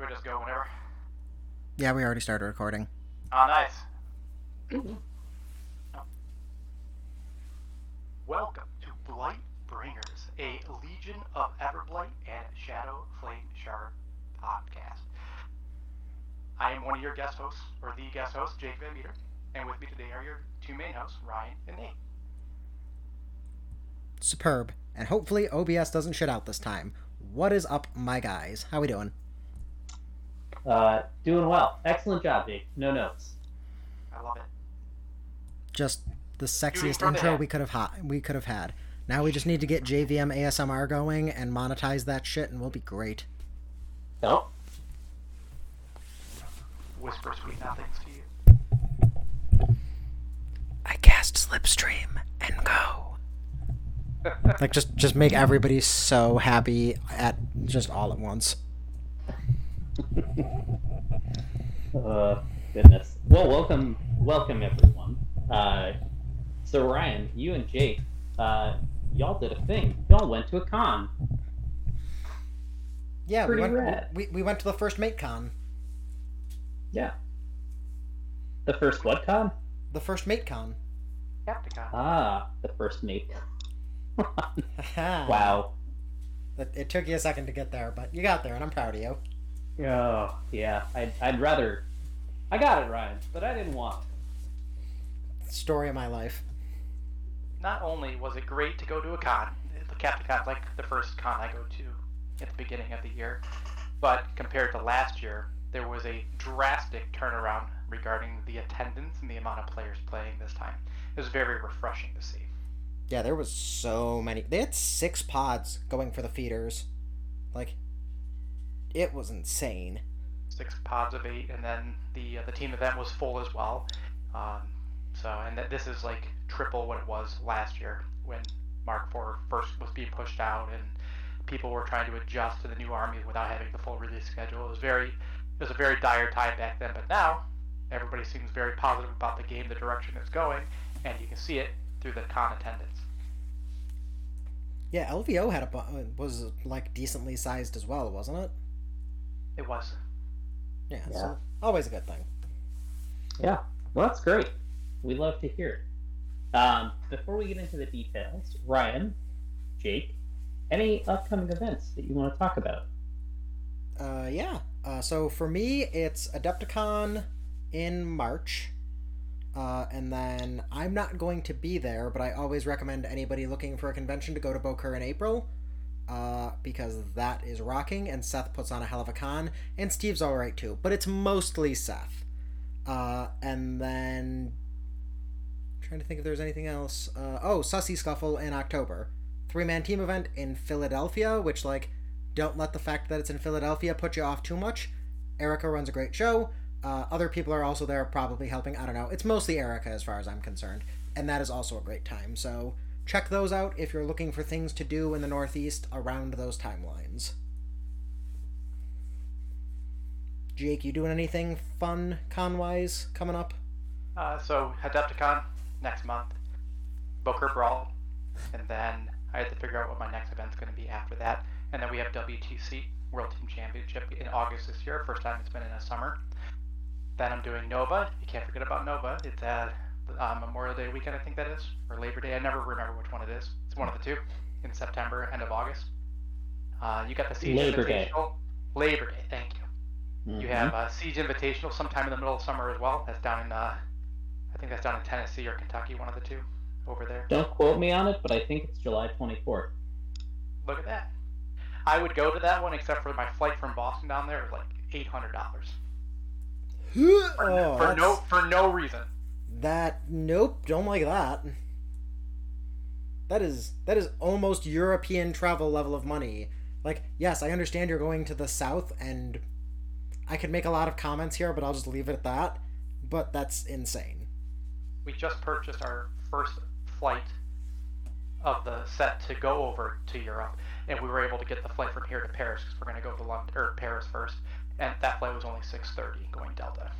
Do I just go whenever? Yeah, we already started recording. Oh, nice. Oh. Welcome to Blight Bringers, a Legion of Everblight and Shadow Flame Shard podcast. I am one of your guest hosts, or the guest host, Jake VanMeter, and with me today are your two main hosts, Ryan and Nate. Superb. And hopefully OBS doesn't shit out this time. What is up, my guys? How we doing? Uh, doing well. Excellent job, Jake. No notes. I love it. Just the sexiest intro we could have ha- we could have had. Now we just need to get JVM ASMR going and monetize that shit, and we'll be great. No. Whisper sweet nothings to you. I cast Slipstream and go. like just just make everybody so happy at just all at once. Uh, goodness. Well, welcome, welcome everyone. Uh, so Ryan, you and Jake, uh, y'all did a thing. Y'all went to a con. Yeah, we went, rad. we, we went to the first mate con. Yeah. The first what con? The first MateCon. Captaincon. Ah, the first mate. wow. wow. It, it took you a second to get there, but you got there, and I'm proud of you. Oh, yeah. I'd, I'd rather. I got it, Ryan, but I didn't want it. Story of my life. Not only was it great to go to a con, the Captaincon's like the first con I go to at the beginning of the year, but compared to last year, there was a drastic turnaround regarding the attendance and the amount of players playing this time. It was very refreshing to see. Yeah, there was so many. They had six pods going for the feeders. Like, it was insane. Six pods of eight, and then the uh, the team event was full as well. Um, so, and that this is like triple what it was last year when Mark IV first was being pushed out, and people were trying to adjust to the new army without having the full release schedule. It was very, it was a very dire time back then. But now, everybody seems very positive about the game, the direction it's going, and you can see it through the con attendance. Yeah, LVO had a was like decently sized as well, wasn't it? It was. Yeah, Yeah. so always a good thing. Yeah, well, that's great. We love to hear it. Um, before we get into the details, Ryan, Jake, any upcoming events that you want to talk about? Uh, yeah. Uh, so for me, it's Adepticon in March. Uh, and then I'm not going to be there, but I always recommend anybody looking for a convention to go to Bokur in April. Uh, because that is rocking, and Seth puts on a hell of a con, and Steve's alright too, but it's mostly Seth. Uh, and then. trying to think if there's anything else. Uh, oh, Sussy Scuffle in October. Three man team event in Philadelphia, which, like, don't let the fact that it's in Philadelphia put you off too much. Erica runs a great show. Uh, other people are also there, probably helping. I don't know. It's mostly Erica as far as I'm concerned, and that is also a great time. So check those out if you're looking for things to do in the Northeast around those timelines. Jake, you doing anything fun con wise coming up? Uh, so Adepticon next month, Booker Brawl, and then I had to figure out what my next event's going to be after that. And then we have WTC World Team Championship in August this year, first time it's been in a summer. Then I'm doing Nova. You can't forget about Nova. It's uh, uh, Memorial Day weekend, I think that is, or Labor Day. I never remember which one it is. It's one of the two in September, end of August. Uh, you got the Siege Labor Day. Labor Day, thank you. You Mhm. have uh, Siege Invitational sometime in the middle of summer as well. That's down in, uh, I think that's down in Tennessee or Kentucky, one of the two, over there. Don't quote me on it, but I think it's July 24th. Look at that. I would go to that one, except for my flight from Boston down there was like eight hundred dollars for, Oh, for no for no reason. That nope, don't like that. That is that is almost European travel level of money. Like, yes, I understand you're going to the south and I could make a lot of comments here, but I'll just leave it at that. But that's insane. We just purchased our first flight of the set to go over to Europe, and we were able to get the flight from here to Paris because we're going to go to London or Paris first, and that flight was only six thirty going Delta.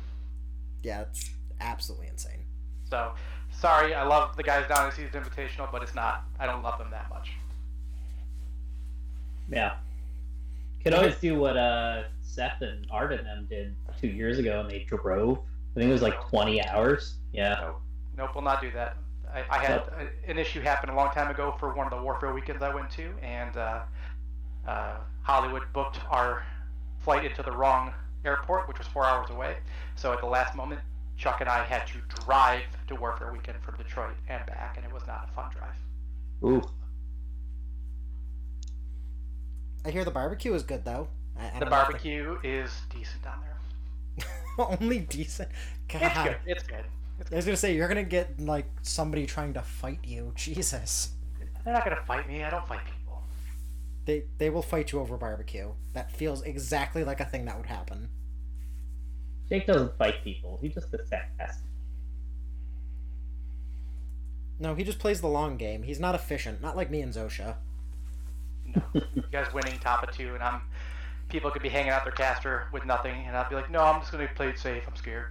Yeah, it's absolutely insane. So, sorry, I love the guys down at Seasons Invitational, but it's not. I don't love them that much. Yeah. Could always do what uh, Seth and Art and them did two years ago, and they drove. I think it was like 20 hours. Yeah. Nope, nope, we'll not do that. I, I had an issue happen a long time ago for one of the Warfare weekends I went to, and uh, uh, Hollywood booked our flight into the wrong airport, which was four hours away. So at the last moment, Chuck and I had to drive to Warfare weekend from Detroit and back, and it was not a fun drive. Ooh. I hear the barbecue is good though. I, I The don't barbecue is decent down there. they- only decent. God, It's good. It's good. I was gonna say you're gonna get like somebody trying to fight you. Jesus, They're not gonna fight me. I don't fight people. they they will fight you over barbecue. That feels exactly like a thing that would happen. Jake doesn't fight people. He just attacks. No, he just plays the long game. He's not efficient. Not like me and Zosha. No, you guys winning top of two, and I'm. People could be hanging out their caster with nothing, and I'd be like, no, I'm just gonna play it safe. I'm scared.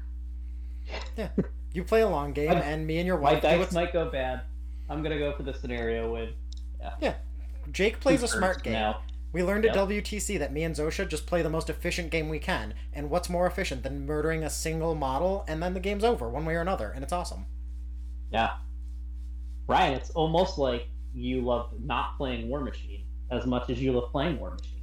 Yeah, you play a long game, My- and me and your wife. do dice might go bad. I'm gonna go for the scenario with Yeah. Yeah. Jake plays a smart game. Now. We learned at WTC that me and Zosha just play the most efficient game we can. And what's more efficient than murdering a single model and then the game's over one way or another, and it's awesome. Yeah. Ryan, it's almost like you love not playing War Machine as much as you love playing War Machine.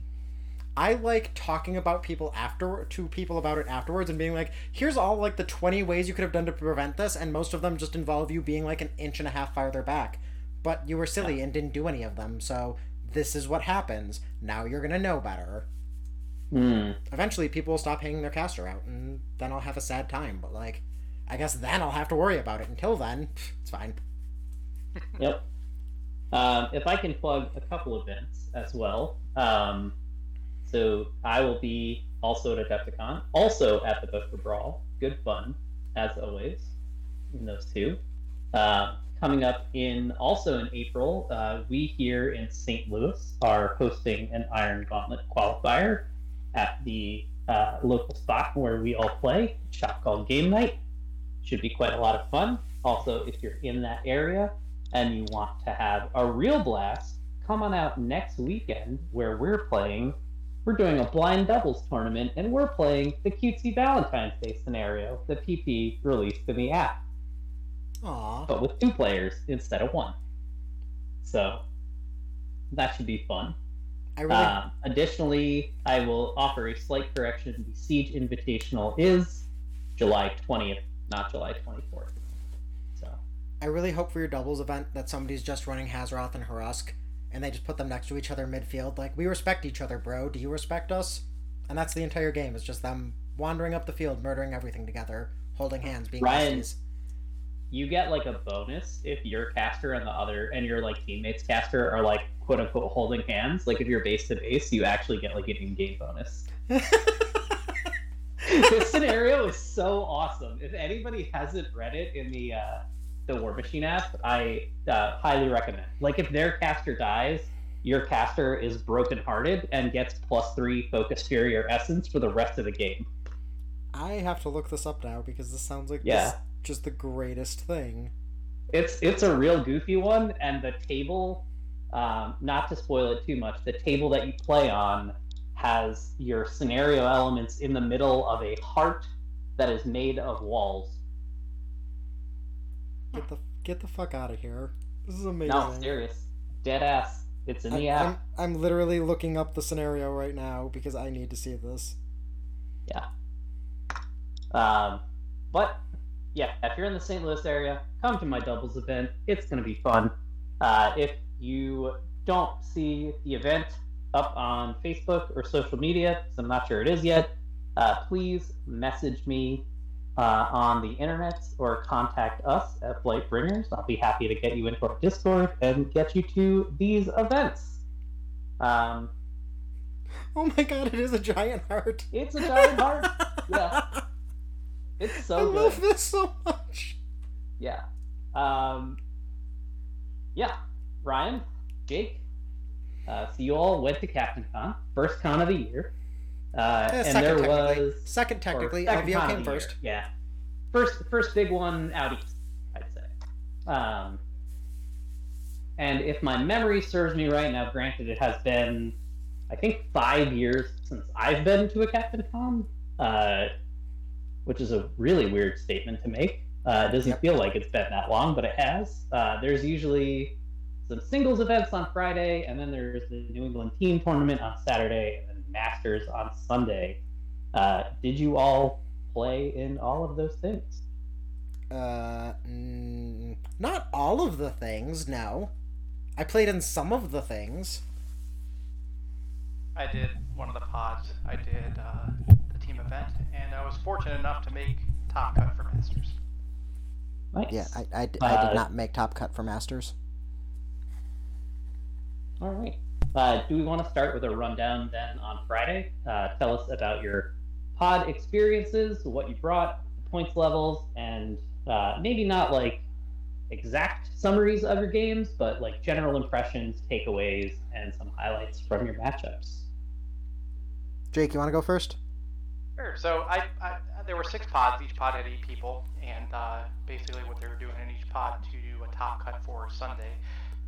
I like talking about people after to people about it afterwards and being like, here's all like the 20 ways you could have done to prevent this, and most of them just involve you being like an inch and a half farther back. But you were silly and didn't do any of them, so this is what happens. Now you're gonna know better. Hmm. Eventually, people will stop hanging their caster out, and then I'll have a sad time. But like, I guess then I'll have to worry about it. Until then, it's fine. Yep. Um, if I can plug a couple events as well. Um, so I will be also at Adepticon, also at the Booker Brawl. Good fun, as always, in those two. Uh, coming up in also in April, uh, we here in St. Louis are hosting an Iron Gauntlet qualifier at the uh, local spot where we all play, shop called Game Night. Should be quite a lot of fun. Also, if you're in that area, and you want to have a real blast, come on out next weekend where we're playing. We're doing a blind doubles tournament and we're playing the cutesy Valentine's Day scenario that PP released in the app, Aw. but with two players instead of one. So that should be fun. I really. Um, additionally, I will offer a slight correction. The Siege Invitational is July 20th, not July 24th. So I really hope for your doubles event that somebody's just running Hazroth and Harusk, and they just put them next to each other midfield. Like, we respect each other, bro. Do you respect us? And that's the entire game. It's just them wandering up the field, murdering everything together, holding hands, being Ryan- besties. You get like a bonus if your caster and the other and your like teammates caster are like quote unquote holding hands. Like if you're base to base, you actually get like an in-game bonus. this scenario is so awesome. If anybody hasn't read it in the uh, the War Machine app, I uh, highly recommend. Like if their caster dies, your caster is brokenhearted and gets plus three focus fury or essence for the rest of the game. I have to look this up now because this sounds like Yeah. Just the greatest thing. It's it's a real goofy one, and the table, um, not to spoil it too much, the table that you play on has your scenario elements in the middle of a heart that is made of walls. Get the get the fuck out of here. This is amazing. No, serious, dead ass. It's in the I'm, app. I'm, I'm literally looking up the scenario right now because I need to see this. Yeah. Um, but yeah, if you're in the St. Louis area, come to my doubles event. It's going to be fun. Uh, if you don't see the event up on Facebook or social media, because I'm not sure it is yet, uh, please message me uh, on the internet or contact us at Blight Bringers. I'll be happy to get you into our Discord and get you to these events. Um, Oh my god, it is a giant heart. it's a giant heart. Yeah. It's so I good. love this so much. Yeah. Um, yeah. Ryan, Jake, uh, so you all went to Captain Con, first con of the year. Uh, Eh, and second there technically. was Second technically, second LVO came the year, first. Yeah. First, first big one out east, I'd say. Um, and if my memory serves me right now, granted it has been I think five years since I've been to a Captain Con, uh, which is a really weird statement to make. Uh, it doesn't yep. feel like it's been that long, but it has. Uh, there's usually some singles events on Friday, and then there's the New England team tournament on Saturday, and then Masters on Sunday. Uh, did you all play in all of those things? Uh, not all of the things. No, I played in some of the things. I did one of the pods. I did uh, the team event, and I was fortunate enough to make top cut for Masters. Nice. Yeah, I, I, I uh, did not make top cut for Masters. All right. Uh, do we want to start with a rundown then on Friday? Uh, tell us about your pod experiences, what you brought, points levels, and uh, maybe not like exact summaries of your games, but like general impressions, takeaways, and some highlights from your matchups. Jake, you want to go first? Sure. So I, I, there were six pods. Each pod had eight people, and uh, basically what they were doing in each pod to do a top cut for Sunday,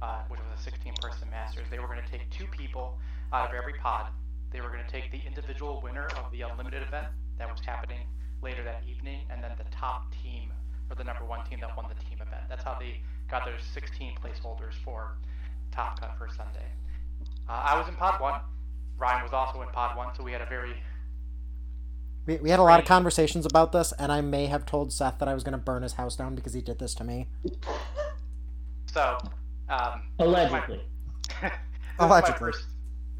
uh, which was a 16-person Masters. They were going to take two people out of every pod. They were going to take the individual winner of the unlimited event that was happening later that evening, and then the top team or the number one team that won the team event. That's how they got their 16 placeholders for Top Cut for Sunday. Uh, I was in Pod 1. Ryan was also in Pod 1, so we had a very. We, we had a lot of conversations about this, and I may have told Seth that I was going to burn his house down because he did this to me. So. Um, Allegedly. this Allegedly. Is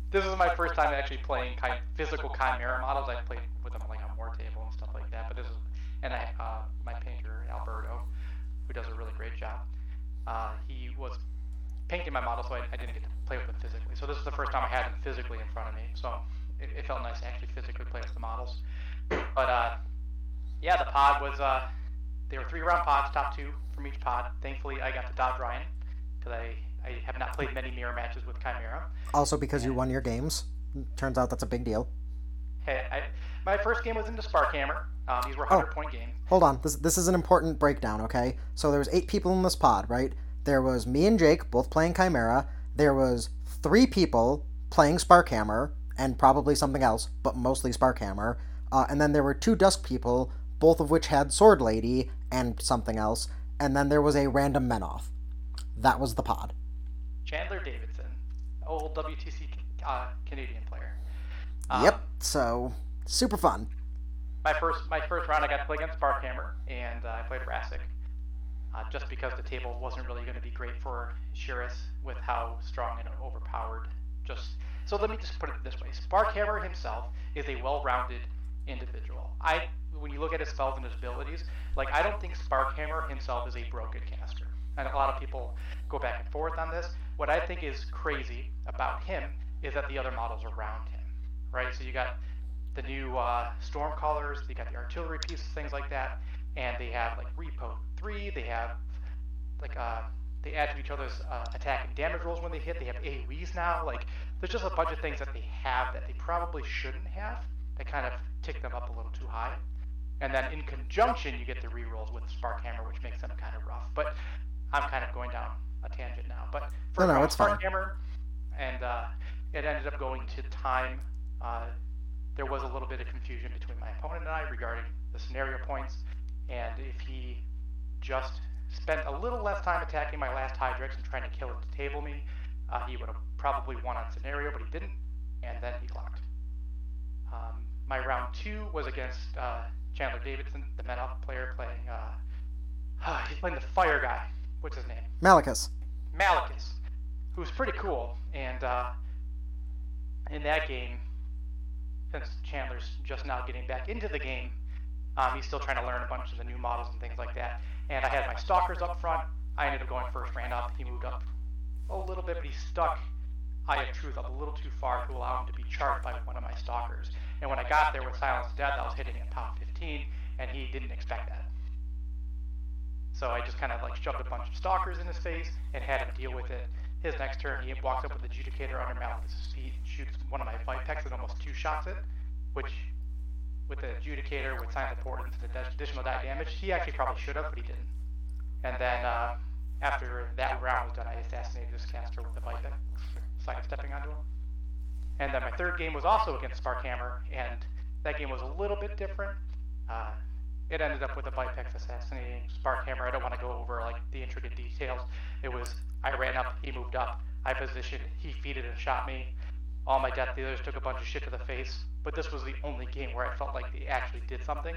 this is my first time actually playing kind of physical chimera models. I've played with them like on War Table and stuff like that, but this is and I, uh, my painter Alberto, who does a really great job. Uh, he was painting my model, so I, I, didn't get to play with them physically. So this is the first time I had them physically in front of me. So it, it felt nice to actually physically play with the models. But uh, yeah, the pod was uh, they were three round pods, top two from each pod. Thankfully, I got to dodge Ryan because I, I have not played many mirror matches with Chimera. Also, because and, you won your games. Turns out that's a big deal. Hey, I, my first game was into Sparkhammer. Um, these were 100 oh, point games. Hold on. This, this is an important breakdown, okay? So there was eight people in this pod, right? There was me and Jake both playing Chimera. There was three people playing Sparkhammer and probably something else, but mostly Sparkhammer. Uh, and then there were two Dusk people, both of which had Sword Lady and something else. And then there was a random Menoth. That was the pod. Chandler Davidson, old WTC uh, Canadian player. Um, yep. So super fun. My first my first round, I got to play against Sparkhammer, and uh, I played Rassic. Uh, just because the table wasn't really going to be great for Shiras with how strong and overpowered. Just so let me just put it this way: Sparkhammer himself is a well-rounded individual. I, when you look at his spells and his abilities, like I don't think Sparkhammer himself is a broken caster. And a lot of people go back and forth on this. What I think is crazy about him is that the other models around him, right? So you got the new uh, storm colors, they got the artillery pieces, things like that, and they have like repo three. They have like uh, they add to each other's uh, attack and damage rolls when they hit. They have AOE's now. Like there's just a bunch of things that they have that they probably shouldn't have. That kind of tick them up a little too high. And then in conjunction, you get the rerolls with Spark Hammer, which makes them kind of rough. But I'm kind of going down a tangent now. But for no, no, Sparkhammer, and uh, it ended up going to time. Uh, there was a little bit of confusion between my opponent and I regarding the scenario points, and if he just spent a little less time attacking my last Hydrex and trying to kill it to table me, uh, he would have probably won on scenario, but he didn't, and then he clocked. Um, my round two was against uh, Chandler Davidson, the Menoth player, playing. Uh, he's playing the fire guy. What's his name? Malekus. Malekus, who's pretty cool, and uh, in that game, since Chandler's just now getting back into the game, um, he's still trying to learn a bunch of the new models and things like that. And I had my stalkers up front. I ended up going first, ran up. He moved up a little bit, but he stuck Eye of Truth up a little too far to allow him to be charged by one of my stalkers. And when I got there with Silence Death, I was hitting at top 15, and he didn't expect that. So I just kind of like shoved a bunch of stalkers in his face and had him deal with it. His next turn, he walks up with the Adjudicator under Malekus's feet and shoots one of my Vipeks and almost two shots it, which, with the Adjudicator, with Silent Importance and additional die damage, he actually probably should have, but he didn't. And then, uh, after that round was done, I assassinated this caster with the Vipex, sidestepping onto him. And then my third game was also against Sparkhammer, and that game was a little bit different. Uh, it ended up with a Vipex assassinating Sparkhammer. I don't want to go over like the intricate details. It was I ran up, he moved up, I positioned, he feeded and shot me. All my death dealers took a bunch of shit to the face, but this was the only game where I felt like they actually did something.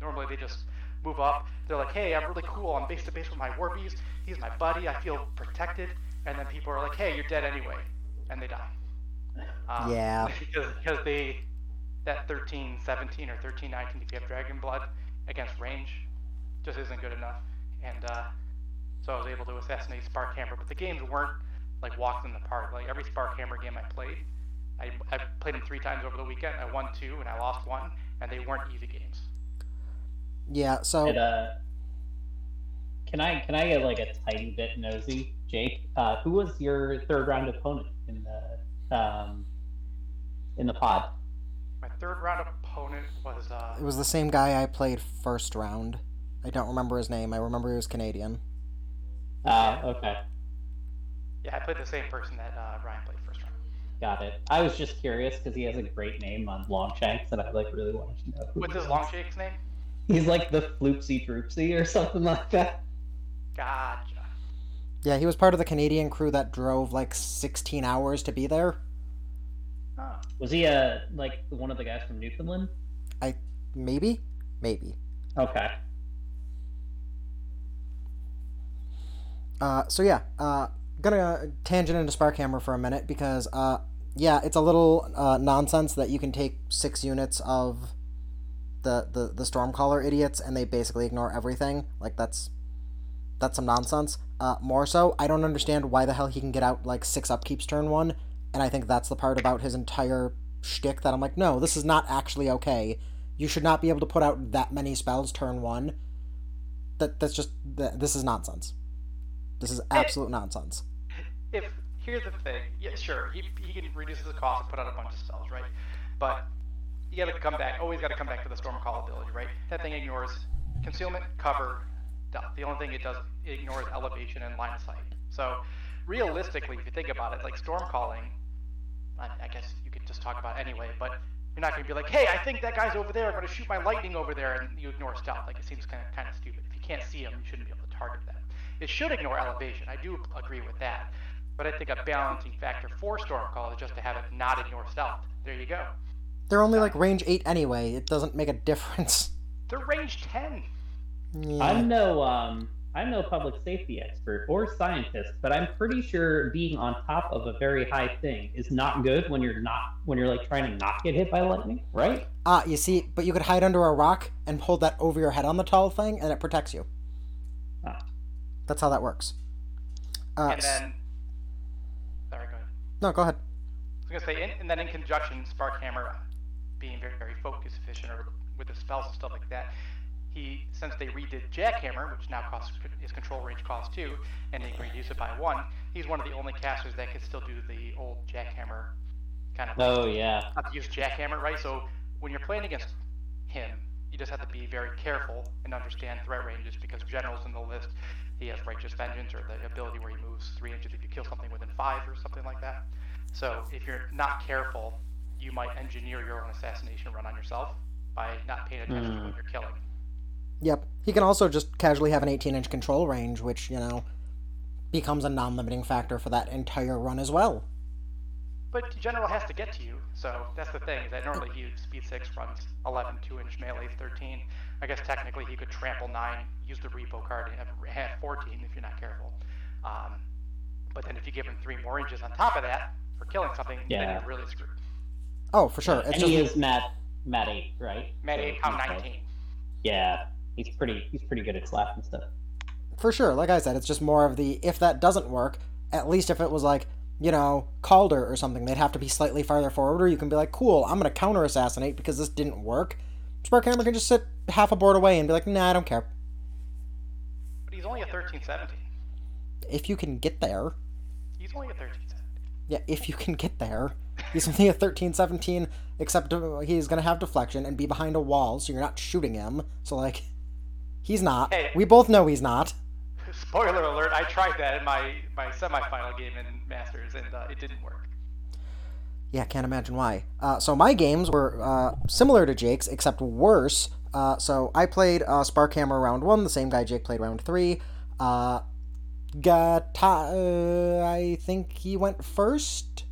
Normally they just move up. They're like, hey, I'm really cool. I'm base to base with my Warbeast. He's my buddy. I feel protected. And then people are like, hey, you're dead anyway. And they die. Um, yeah. Because, because they, that 13 17 or 13 19 if you have Dragon Blood against range just isn't good enough. And uh, so I was able to assassinate Sparkhammer. But the games weren't like walks in the park. Like every Sparkhammer game I played, I, I played them three times over the weekend. I won two and I lost one, and they weren't easy games. Yeah. So. And, uh, can I can I get like a tiny bit nosy, Jake? Uh, who was your third round opponent in the um, in the pod? My third round opponent was. Uh... It was the same guy I played first round. I don't remember his name. I remember he was Canadian. Ah, uh, okay. Yeah, I played the same person that uh, Ryan played first round. Got it. I was just curious because he has a great name on Longshanks, and I like really wanted to know. What's his Longshanks name? He's like the Floopsy Droopsy or something like that. Gotcha. Yeah, he was part of the Canadian crew that drove like 16 hours to be there. Oh. Was he uh like one of the guys from Newfoundland? I maybe, maybe. Okay. Uh, so yeah, uh, gonna tangent into Sparkhammer for a minute because uh, yeah, it's a little uh, nonsense that you can take six units of the the the Stormcaller idiots and they basically ignore everything. Like that's that's some nonsense. Uh, more so, I don't understand why the hell he can get out like six upkeeps turn one, and I think that's the part about his entire shtick that I'm like, no, this is not actually okay. You should not be able to put out that many spells turn one. That that's just this is nonsense. This is absolute nonsense. If here's the thing, yeah, sure, he, he can reduce his cost and put out a bunch of spells, right? But you got to come back. Always got to come back to the storm call ability, right? That thing ignores concealment, cover, The only thing it does it ignores elevation and line of sight. So realistically, if you think about it, like storm calling, I, I guess you could just talk about anyway, but you're not going to be like, hey, I think that guy's over there. I'm going to shoot my lightning over there, and you ignore stealth. Like it seems kind of kind of stupid. If you can't see him, you shouldn't be able to target them. It should ignore elevation. I do agree with that. But I think a balancing factor for Stormcall is just to have it not ignore stealth. There you go. They're only like range 8 anyway. It doesn't make a difference. They're range 10. Yeah. I'm no um I'm no public safety expert or scientist, but I'm pretty sure being on top of a very high thing is not good when you're not when you're like trying to not get hit by lightning, right? Ah, uh, you see, but you could hide under a rock and hold that over your head on the tall thing, and it protects you. Ah. That's how that works. Uh, and then, sorry, go ahead. No, go ahead. I was gonna say, in, and then in conjunction, Sparkhammer being very, very focus efficient or with the spells and stuff like that, he since they redid Jackhammer, which now costs his control range costs two, and he can reduce it by one. He's one of the only casters that can still do the old Jackhammer kind of. Oh yeah. Not to use Jackhammer, right? So when you're playing against him, you just have to be very careful and understand threat ranges because generals in the list he has Righteous Vengeance or the ability where he moves three inches if you kill something within five or something like that. So if you're not careful, you might engineer your own assassination run on yourself by not paying attention mm. to what you're killing. Yep. He can also just casually have an 18 inch control range, which, you know, becomes a non limiting factor for that entire run as well. But General has to get to you, so that's the thing, that normally he speed 6 runs 11 2 inch melee 13. I guess technically he could trample 9, use the repo card, and have 14 if you're not careful. Um, but then if you give him 3 more inches on top of that for killing something, yeah. then you're really screwed. Oh, for sure. It's and just... he is Matt, Matt 8, right? Matt 8, pound 19. Yeah, he's pretty, he's pretty good at slapping stuff. For sure. Like I said, it's just more of the if that doesn't work, at least if it was like, you know, Calder or something, they'd have to be slightly farther forward, or you can be like, cool, I'm going to counter assassinate because this didn't work. Sparkhammer can just sit half a board away and be like, nah, I don't care. But he's only a 13 17. If you can get there. He's only a 13 17. Yeah, if you can get there. He's only a 13 17, except uh, he's going to have deflection and be behind a wall, so you're not shooting him. So, like, he's not. Hey, we both know he's not. Spoiler alert, I tried that in my, my semifinal game in Masters, and uh, it didn't work. Yeah, can't imagine why. Uh, so my games were uh, similar to Jake's, except worse. Uh, so I played uh, Sparkhammer round one, the same guy Jake played round three. Uh, got I think he went first.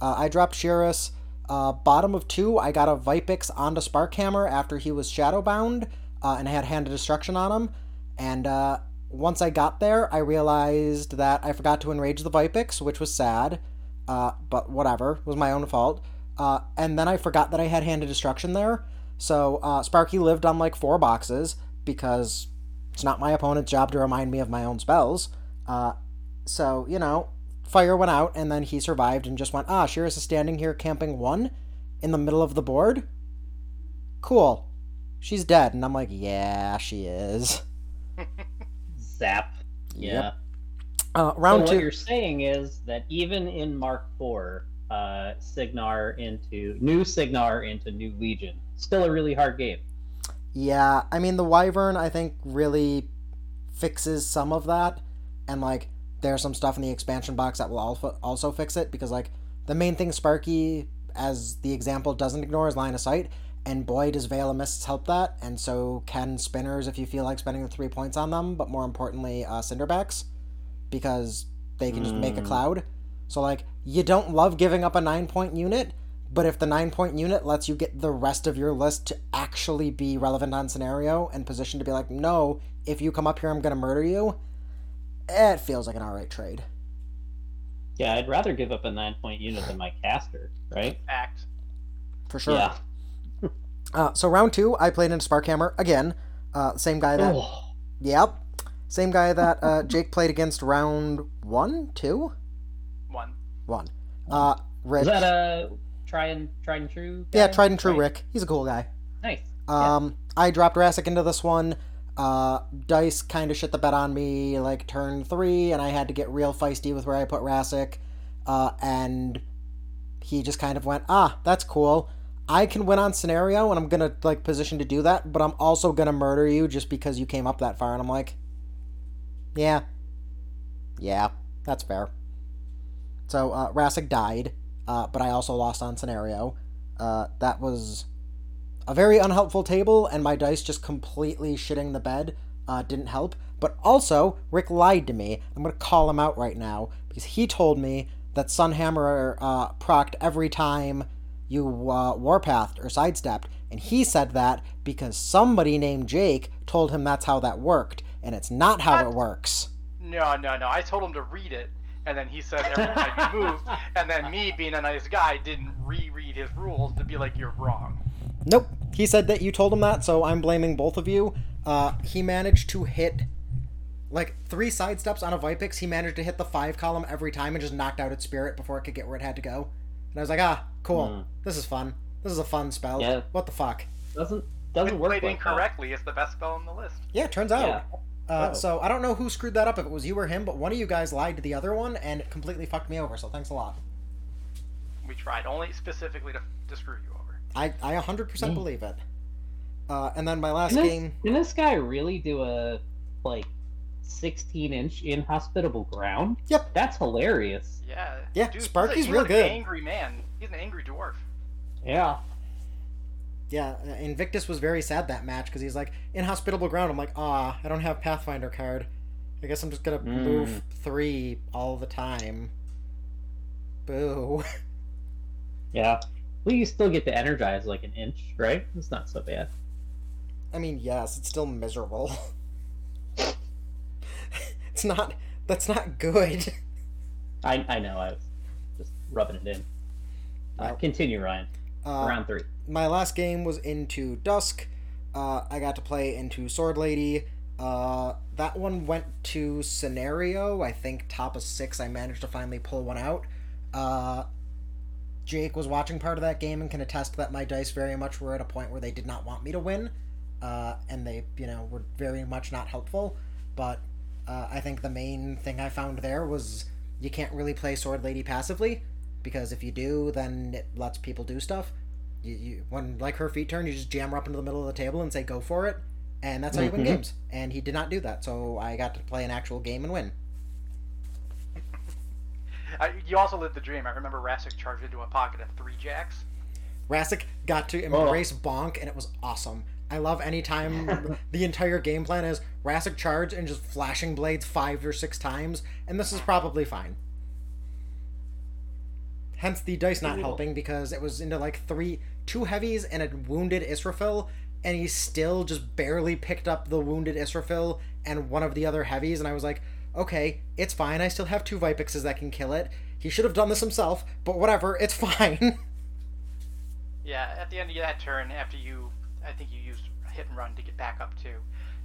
Uh, I dropped Shiras. Uh, bottom of two, I got a Vipex onto Sparkhammer after he was shadowbound, uh, and I had Hand of Destruction on him. And uh, once I got there, I realized that I forgot to enrage the Vipex, which was sad. Uh, but whatever, it was my own fault. Uh, and then I forgot that I had Hand of Destruction there. So uh, Sparky lived on like four boxes because it's not my opponent's job to remind me of my own spells. Uh, so, you know, fire went out and then he survived and just went, ah, Shiras is standing here camping one in the middle of the board. Cool. She's dead. And I'm like, yeah, she is. Zap. Yeah. Yep. Uh, round so two. what you're saying is that even in Mark IV, uh, Cygnar into new Cygnar into new Legion, still a really hard game. Yeah, I mean the Wyvern I think really fixes some of that, and like there's some stuff in the expansion box that will also also fix it because like the main thing Sparky, as the example, doesn't ignore is line of sight, and boy does Veil of Mists help that, and so can Spinners if you feel like spending the three points on them, but more importantly, uh, Cinderbacks, because they can just make a Mm. cloud. So like you don't love giving up a nine point unit, but if the nine point unit lets you get the rest of your list to actually be relevant on scenario and positioned to be like, no, if you come up here, I'm gonna murder you. It feels like an alright trade. Yeah, I'd rather give up a nine point unit than my caster, right? Act. For sure. Yeah. Uh, so round two, I played into Sparkhammer again. Uh, same guy that. Oh, Yep. Same guy that uh, Jake played against round one, two, One. one. Uh, Rich. is that a try and tried and true? yeah, tried and true Right. Rick. He's a cool guy. Nice. Um, I dropped Rassic into this one. Uh, Dice kind of shit the bet on me like turn three, and I had to get real feisty with where I put Rassic. Uh, and he just kind of went, ah, that's cool. I can win on scenario, and I'm gonna like position to do that, but I'm also gonna murder you just because you came up that far. And I'm like, yeah, yeah, that's fair. So uh, Rassic died, uh, but I also lost on scenario. Uh, that was a very unhelpful table, and my dice just completely shitting the bed uh, didn't help. But also, Rick lied to me. I'm to call him out right now because he told me that Sunhammer uh, procced every time you uh, warpathed or sidestepped, and he said that because somebody named Jake told him that's how that worked, and it's not how it works. No, no, no. I told him to read it, and then he said every time you moved, and then me, being a nice guy, didn't reread his rules to be like, you're wrong. Nope. He said that you told him that, so I'm blaming both of you. Uh, he managed to hit like three side steps on a Vipex. He managed to hit the five column every time and just knocked out its spirit before it could get where it had to go. And I was like, ah, cool. Hmm. This is fun. This is a fun spell. Yeah. What the fuck? Doesn't doesn't When work played like that. incorrectly, it's the best spell on the list. Yeah, it turns out. Yeah. Uh, Oh. So I don't know who screwed that up, if it was you or him, but one of you guys lied to the other one and it completely fucked me over. So thanks a lot. We tried only specifically to, to screw you over. I I 100% Mm. believe it. Uh, and then my last Can this, game. can this guy really do a like 16 inch inhospitable ground? Yep. That's hilarious. Yeah. Yeah, Dude, he's Sparky's a, he's real good. angry man. He's an angry dwarf. Yeah. Yeah, Invictus was very sad that match because he's like inhospitable ground. I'm like, ah, I don't have Pathfinder card. I guess I'm just gonna Mm. move three all the time. Boo. Yeah. Well, you still get to energize like an inch, right? It's not so bad. I mean, yes, it's still miserable. it's not. That's not good. I I know. I was just rubbing it in. Uh, continue, Ryan. Uh, Round three. my last game was into Dusk. Uh, I got to play into Sword Lady. Uh, that one went to scenario. I think top of six. I managed to finally pull one out. Uh, Jake was watching part of that game and can attest that my dice very much were at a point where they did not want me to win, uh, and they, you know, were very much not helpful. But uh, I think the main thing I found there was you can't really play Sword Lady passively because if you do, then it lets people do stuff. You, you when like her feet turn, you just jam her up into the middle of the table and say go for it, and that's how you win Mhm. games. And he did not do that, so I got to play an actual game and win. I, you also lived the dream. I remember Rassic charged into a pocket of three jacks. Rassic got to embrace bonk, and it was awesome. I love anytime the entire game plan is Rassic charge and just flashing blades five or six times, and this is probably fine. Hence the dice not helping because it was into like three, two heavies and a wounded Israfil, and he still just barely picked up the wounded Israfil and one of the other heavies, and I was like, okay, it's fine. I still have two Vipexes that can kill it. He should have done this himself, but whatever, it's fine. yeah, at the end of that turn, after you, I think you used hit and run to get back up to.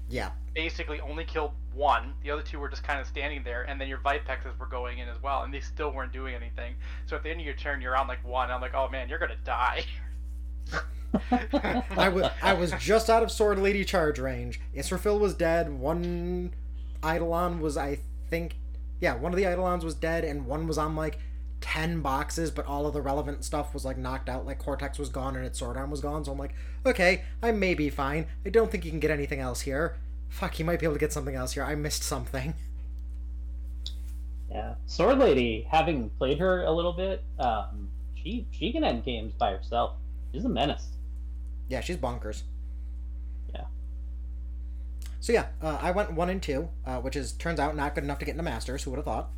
Yeah. Basically, only killed one. The other two were just kind of standing there, and then your Vipexes were going in as well, and they still weren't doing anything. So at the end of your turn, you're on like one. I'm like, oh man, you're gonna die. I was I was just out of Sword Lady charge range. Israfil was dead. One Eidolon was I think yeah, one of the Eidolons was dead, and one was on like ten boxes, but all of the relevant stuff was like knocked out. Like Cortex was gone and its sword arm was gone. So I'm like, okay, I may be fine. I don't think you can get anything else here. Fuck, you might be able to get something else here. I missed something. Yeah, Sword Lady. Having played her a little bit, um, she she can end games by herself. She's a menace. Yeah, she's bonkers. Yeah. So yeah, uh, I went one and two, uh, which is turns out not good enough to get into Masters. Who would have thought?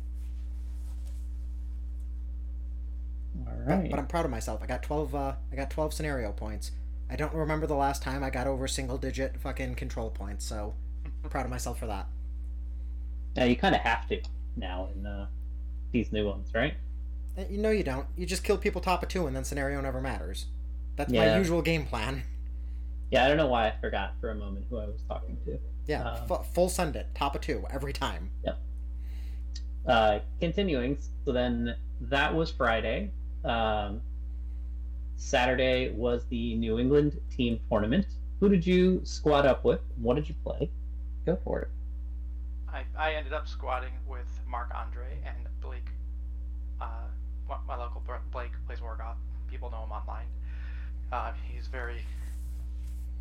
But, right. but I'm proud of myself. I got twelve. Uh, I got twelve scenario points. I don't remember the last time I got over single digit fucking control points. So proud of myself for that. Yeah, you kind of have to now in uh, these new ones, right? Uh, You know you don't. You just kill people top of two, and then scenario never matters. That's my usual game plan. Yeah, I don't know why I forgot for a moment who I was talking to. Yeah, Um, fu- full send it, top of two every time. Yep. Uh, continuing, so then that was Friday. Um, Saturday was the New England team tournament. Who did you squad up with? What did you play? Go for it. I, I ended up squatting with Mark Andre and Blake. Uh, my- local Blake plays Wargoth. People know him online. Uh, he's very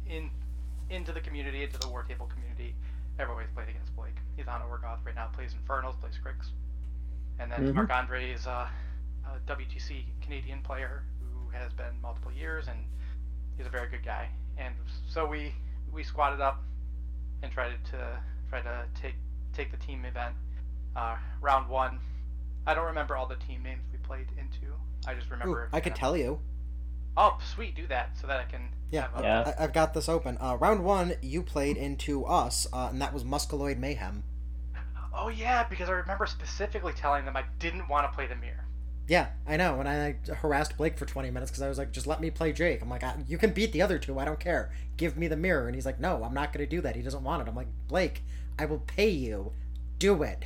in into the community, into the war table community. Everybody's played against Blake. He's on Wargoth right now. Plays Infernals, plays Cricks, And then Mhm. Mark Andre is a, a WTC Canadian player who has been multiple years, and he's a very good guy. And so we we squatted up and tried to try to take take the team event. Uh, round one, I don't remember all the team names we played into. I just Ooh, remember. I could tell you. Oh, sweet, do that so that I can. Yeah, have a- Yeah. I- I've got this open. Uh, round one, you played into us, uh, and that was Mustelid Mayhem. Oh yeah, because I remember specifically telling them I didn't want to play the mirror. Yeah, I know. And I harassed Blake for 20 minutes because I was like, just let me play Jake. I'm like, I, you can beat the other two. I don't care. Give me the mirror. And he's like, no, I'm not going to do that. He doesn't want it. I'm like, Blake, I will pay you. Do it.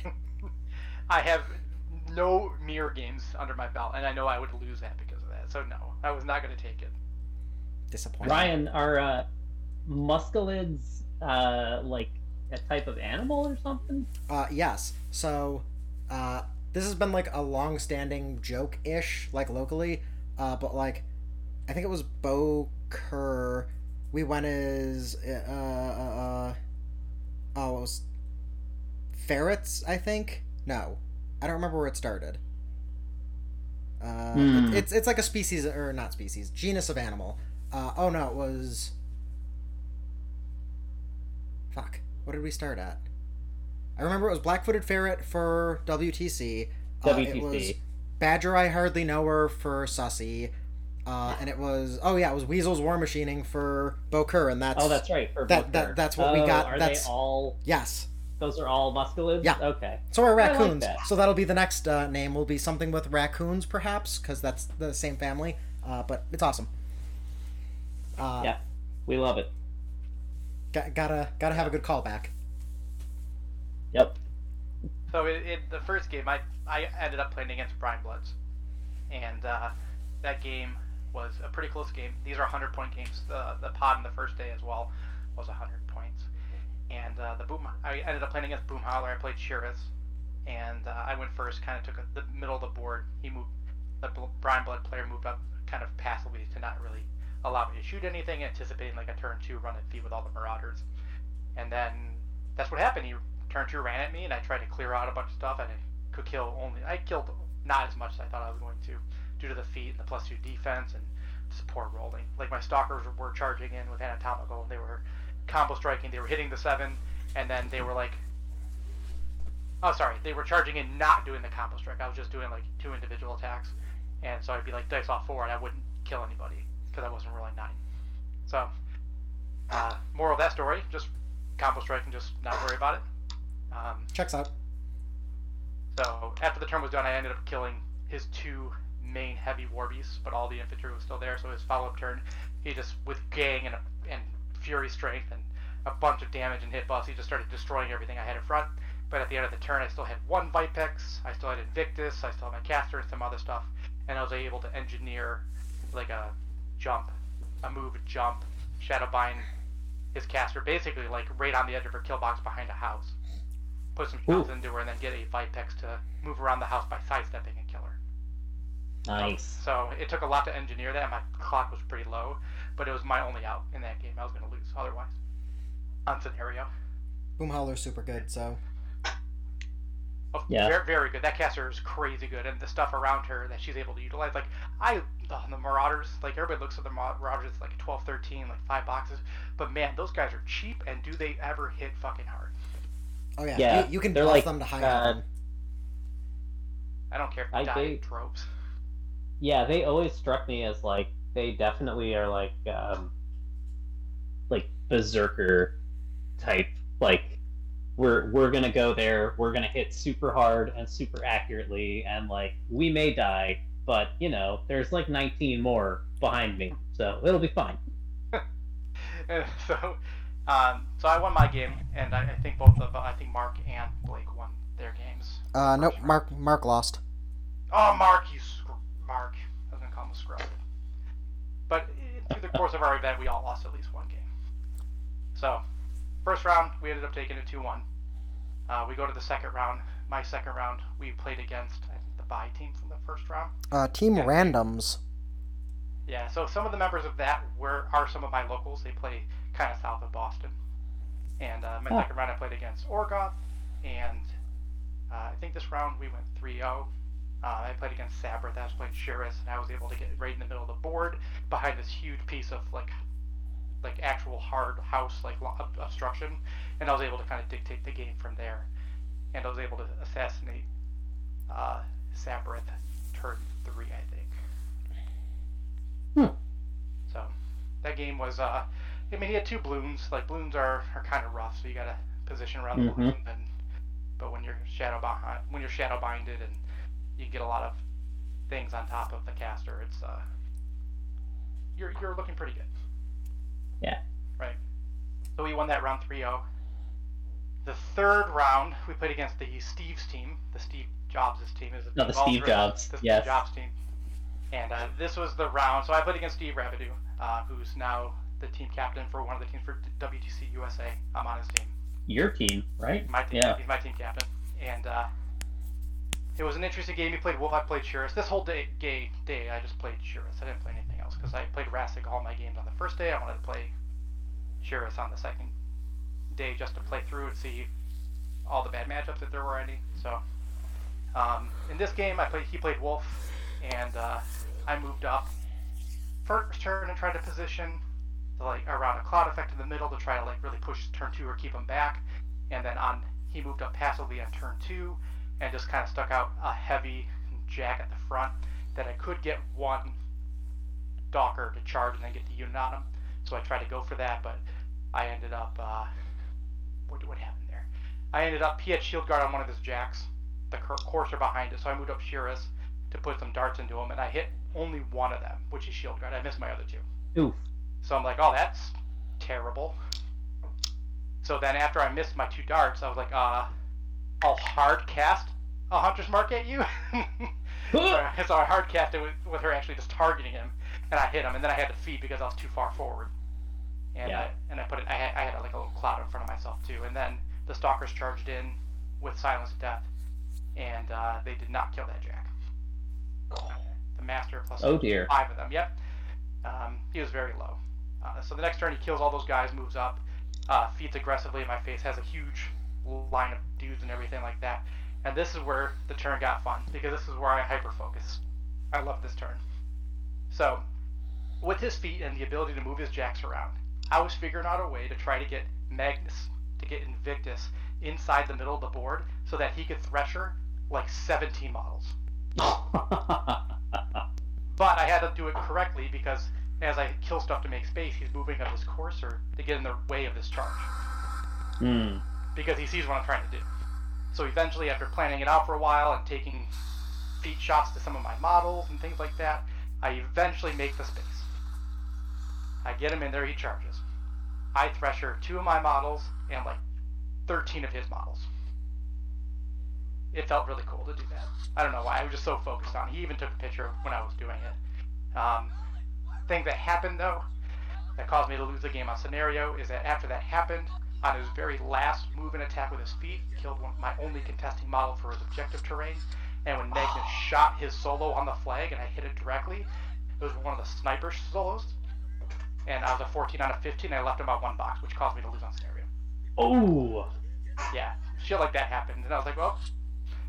I have no mirror games under my belt, and I know I would lose that because of that. So no, I was not going to take it. Disappointing. Ryan, are uh, mustelids uh, like a type of animal or something? Uh, yes. So, uh, this has been like a long standing joke ish, like locally. Uh, but like, I think it was Bo Kerr. We went as, uh, uh, uh, oh, it was ferrets, I think? No. I don't remember where it started. Uh, Hmm. it- it's, it's like a species, or not species, genus of animal. Uh, oh no, it was. Fuck. What did we start at? I remember it was Black-footed ferret for WTC. Uh, It was Badger. I hardly know her for Sussy. Uh, and it was oh yeah, it was Weasel's War Machining for Bokur, and that's Oh, that's right. For that- that- that's what we Oh, got. Are That's- they all? yes. Those are all mustelids. Yeah. Okay. So are I like raccoons. that. so that'll be the next uh, name. Will be something with raccoons, perhaps, because that's the same family. Uh, but it's awesome. Uh, Yeah. We love it. got, gotta gotta have a good callback. Yep. So in, in the first game, I I ended up playing against Brinebloods, and uh, that game was a pretty close game. These are 100 point games. The the pod in the first day as well was 100 points, and uh, the boom. I ended up playing against Boom Howler. I played Shiraz, and uh, I went first. Kind of took a, the middle of the board. He moved. The Brineblood player moved up kind of passively to not really allow me to shoot anything, anticipating like a turn two run at feet with all the Marauders, and then that's what happened. He turn two ran at me, and I tried to clear out a bunch of stuff, and I could kill only. I killed not as much as I thought I was going to, due to the feet and the plus two defense and support rolling. Like my stalkers were charging in with anatomical, and they were combo striking. They were hitting the seven, and then they were like, oh sorry, they were charging in, not doing the combo strike. I was just doing like two individual attacks, and so I'd be like dice off four, and I wouldn't kill anybody because I wasn't rolling nine. So, uh, moral of that story: just combo strike and just not worry about it. Um, Checks out. so after the turn was done, I ended up killing his two main heavy war beasts, but all the infantry was still there. So his follow-up turn, he just with gang and and fury strength and a bunch of damage and hit buffs, he just started destroying everything I had in front. But at the end of the turn, I still had one Vipex, I still had Invictus, I still had my caster and some other stuff, and I was able to engineer like a jump, a move jump, Shadowbind his caster basically like right on the edge of her kill box behind a house. Put some shots Ooh. into her and then get a Vipex to move around the house by sidestepping and kill her. Nice. So it took a lot to engineer that. My clock was pretty low, but it was my only out in that game. I was going to lose otherwise. On scenario. Boom Howler's super good, so Oh, Yeah. Very, very good. That caster is crazy good, and the stuff around her that she's able to utilize. Like I, oh, the Marauders. Like everybody looks at the Marauders it's like 12, 13, like five boxes. But man, those guys are cheap, and do they ever hit fucking hard? Oh yeah, Yeah, you, you can they're buff like, them to high uh, on. I don't care if I they die in. Yeah, they always struck me as like they definitely are like um like berserker type like we're we're gonna go there we're gonna hit super hard and super accurately and like we may die but you know there's like 19 more behind me so it'll be fine so, um, so I won my game, and I, I think both of I think Mark and Blake won their games. Uh, nope. Mark Mark lost. Oh, Mark, you scr- Mark. I was gonna call him a scrub. But i- through the course of our event, we all lost at least one game. So, first round, we ended up taking 2 1. Uh, we go to the second round. My second round, we played against I think, the bye team from the first round. Uh, Team Yeah. Randoms. Yeah, so some of the members of that were are some of my locals. They play kind of south of Boston. And uh, my Oh. second round, I played against Orgoth, and uh, I think this round we went 3-0. Uh, I played against Sabrith. I was playing Shiris, and I was able to get right in the middle of the board behind this huge piece of like, like actual hard house like obstruction, and I was able to kind of dictate the game from there. And I was able to assassinate uh, Sabrith turn three, I think. Hmm. So that game was. Uh, I mean, he had two balloons. Like balloons are, are kind of rough, so you gotta position around the Mhm. balloon. And but when you're shadow behind, when you're shadow binded, and you get a lot of things on top of the caster, it's uh, you're you're looking pretty good. Yeah. Right. So we won that round 3-0. The third round, we played against the Steve's team. The Steve Jobs' team is No, the Steve Jobs, The yes. Steve Jobs team. And uh, this was the round. So I played against Steve Rabideau, uh, who's now the team captain for one of the teams for WTC USA. I'm on his team. your team right My team. yeah He's my team captain. And uh, it was an interesting game. He played Wolf. I played Shiris. This whole day, day, day I just played Shiris. I didn't play anything else because I played Rastic all my games on the first day. I wanted to play Shiris on the second day just to play through and see all the bad matchups if there were any. So um, in this game, I played. He played Wolf, and uh, I moved up first turn and tried to position to, like around a cloud effect in the middle to try to like really push turn two or keep him back. And then on he moved up passively on turn two and just kind of stuck out a heavy jack at the front that I could get one Docker to charge and then get the unit on him. So I tried to go for that, but I ended up uh, what what happened there? I ended up he had shield guard on one of his jacks, the courser behind it, so I moved up Shiras to put some darts into him, and I hit only one of them, which is shield guard. I missed my other two. oof So I'm like, oh, that's terrible. So then after I missed my two darts, I was like, uh, I'll hard cast a hunter's mark at you. so, I- so I hard cast it with, with her actually just targeting him, and I hit him, and then I had to feed because I was too far forward. And Yeah. I, and I put it, I had, I had like a little cloud in front of myself too, and then the stalkers charged in with silence of death, and uh, they did not kill that jack. The master plus oh dear five of them. Yep. Um, he was very low. Uh, so the next turn, he kills all those guys, moves up, uh, feeds aggressively in my face, has a huge line of dudes and everything like that, And this is where the turn got fun because this is where I hyper focus. I love this turn. So, with his feat and the ability to move his jacks around, I was figuring out a way to try to get Magnus, to get Invictus inside the middle of the board so that he could Thresher like 17 models. but I had to do it correctly because as I kill stuff to make space, he's moving up his courser to get in the way of this charge. Hmm. Because he sees what I'm trying to do. So eventually, after planning it out for a while and taking feat shots to some of my models and things like that, I eventually make the space. I get him in there, he charges. I thresher two of my models and like 13 of his models. It felt really cool to do that. I don't know why. I was just so focused on it. He even took a picture when I was doing it. Um, thing that happened though, that caused me to lose the game on scenario, is that after that happened, on his very last move and attack with his feat, killed one, my only contesting model for his objective terrain. And when Magnus shot his solo on the flag and I hit it directly, it was one of the sniper solos. And I was a 14 out of 15. And I left him out one box, which caused me to lose on scenario. Oh. Yeah, shit like that happened, and I was like, well,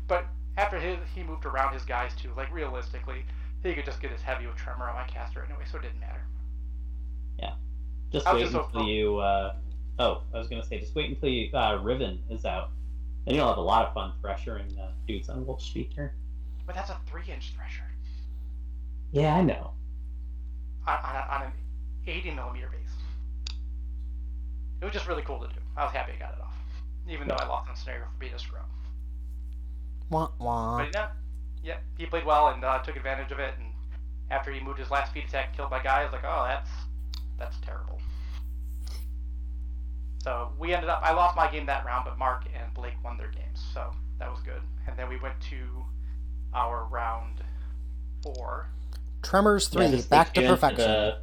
but after his, he moved around his guys too. Like realistically, he could just get his heavy with tremor on my caster anyway, so it didn't matter. Yeah. Just wait just so until you. Uh... Oh, I was gonna say, just wait until you uh, Riven is out, and you'll have a lot of fun threshering uh, dudes on Wolf Speaker. But that's a three-inch thresher Yeah, I know. on, on, a, on an 80 millimeter base. It was just really cool to do. I was happy I got it off, even though I lost on scenario for being a scrub. Wah wah. But yeah, yeah, he played well and uh, took advantage of it. And after he moved his last feat attack, killed my guy, I was like, oh, that's that's terrible. So we ended up. I lost my game that round, but Mark and Blake won their games, so that was good. And then we went to our round four. Tremors three, this back to perfection. the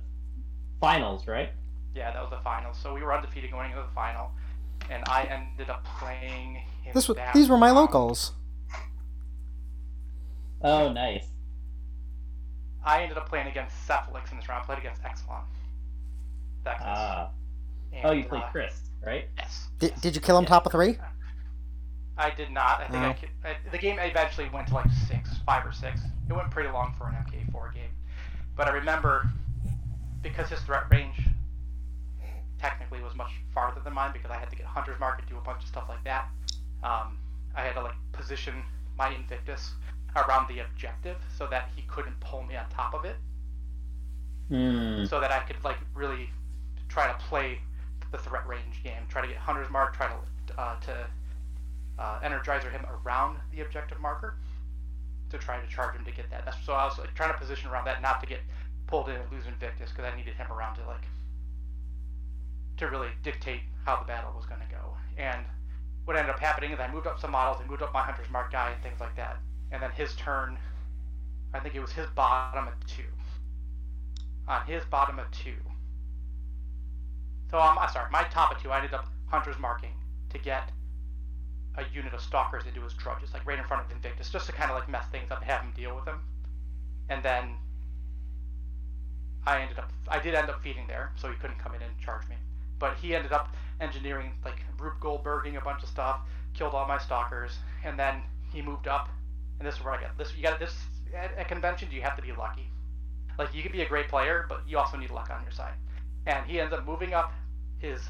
finals, right? Yeah, that was the final. So we were undefeated going into the final, and I ended up playing. In This was, that these were my round. locals. Oh, nice. I ended up playing against Cephalyx in this round. I played against Exulon. Thexus. Ah. And, Oh, you played uh, Chris, right? Yes. Did, did you kill him Yeah. top of three? I did not. I think I, Oh. ki- I the game eventually went to like six, five or six. It went pretty long for an MK4 game, but I remember because his threat range technically was much farther than mine because I had to get Hunter's Mark and do a bunch of stuff like that. Um, I had to like position my Invictus around the objective so that he couldn't pull me on top of it, Hmm. so that I could like really try to play the threat range game, try to get Hunter's Mark, try to uh, to uh, energizer him around the objective marker to try to charge him to get that. That's so I was like, trying to position around that, not to get pulled in and lose Invictus because I needed him around to like to really dictate how the battle was going to go. And what ended up happening is I moved up some models, I moved up my Hunter's Mark guy and things like that. And then his turn, I think it was his bottom of two. On his bottom of two. So um, I'm sorry, my top of two, I ended up Hunter's marking to get a unit of stalkers into his drudges, like right in front of Invictus, just to kind of like mess things up and have him deal with them. And then I ended up, I did end up feeding there, so he couldn't come in and charge me. But he ended up engineering, like Rube Goldberging a bunch of stuff, killed all my stalkers, and then he moved up. And this is where I got this. You got this at, at conventions. You have to be lucky. Like you could be a great player, but you also need luck on your side. And he ends up moving up his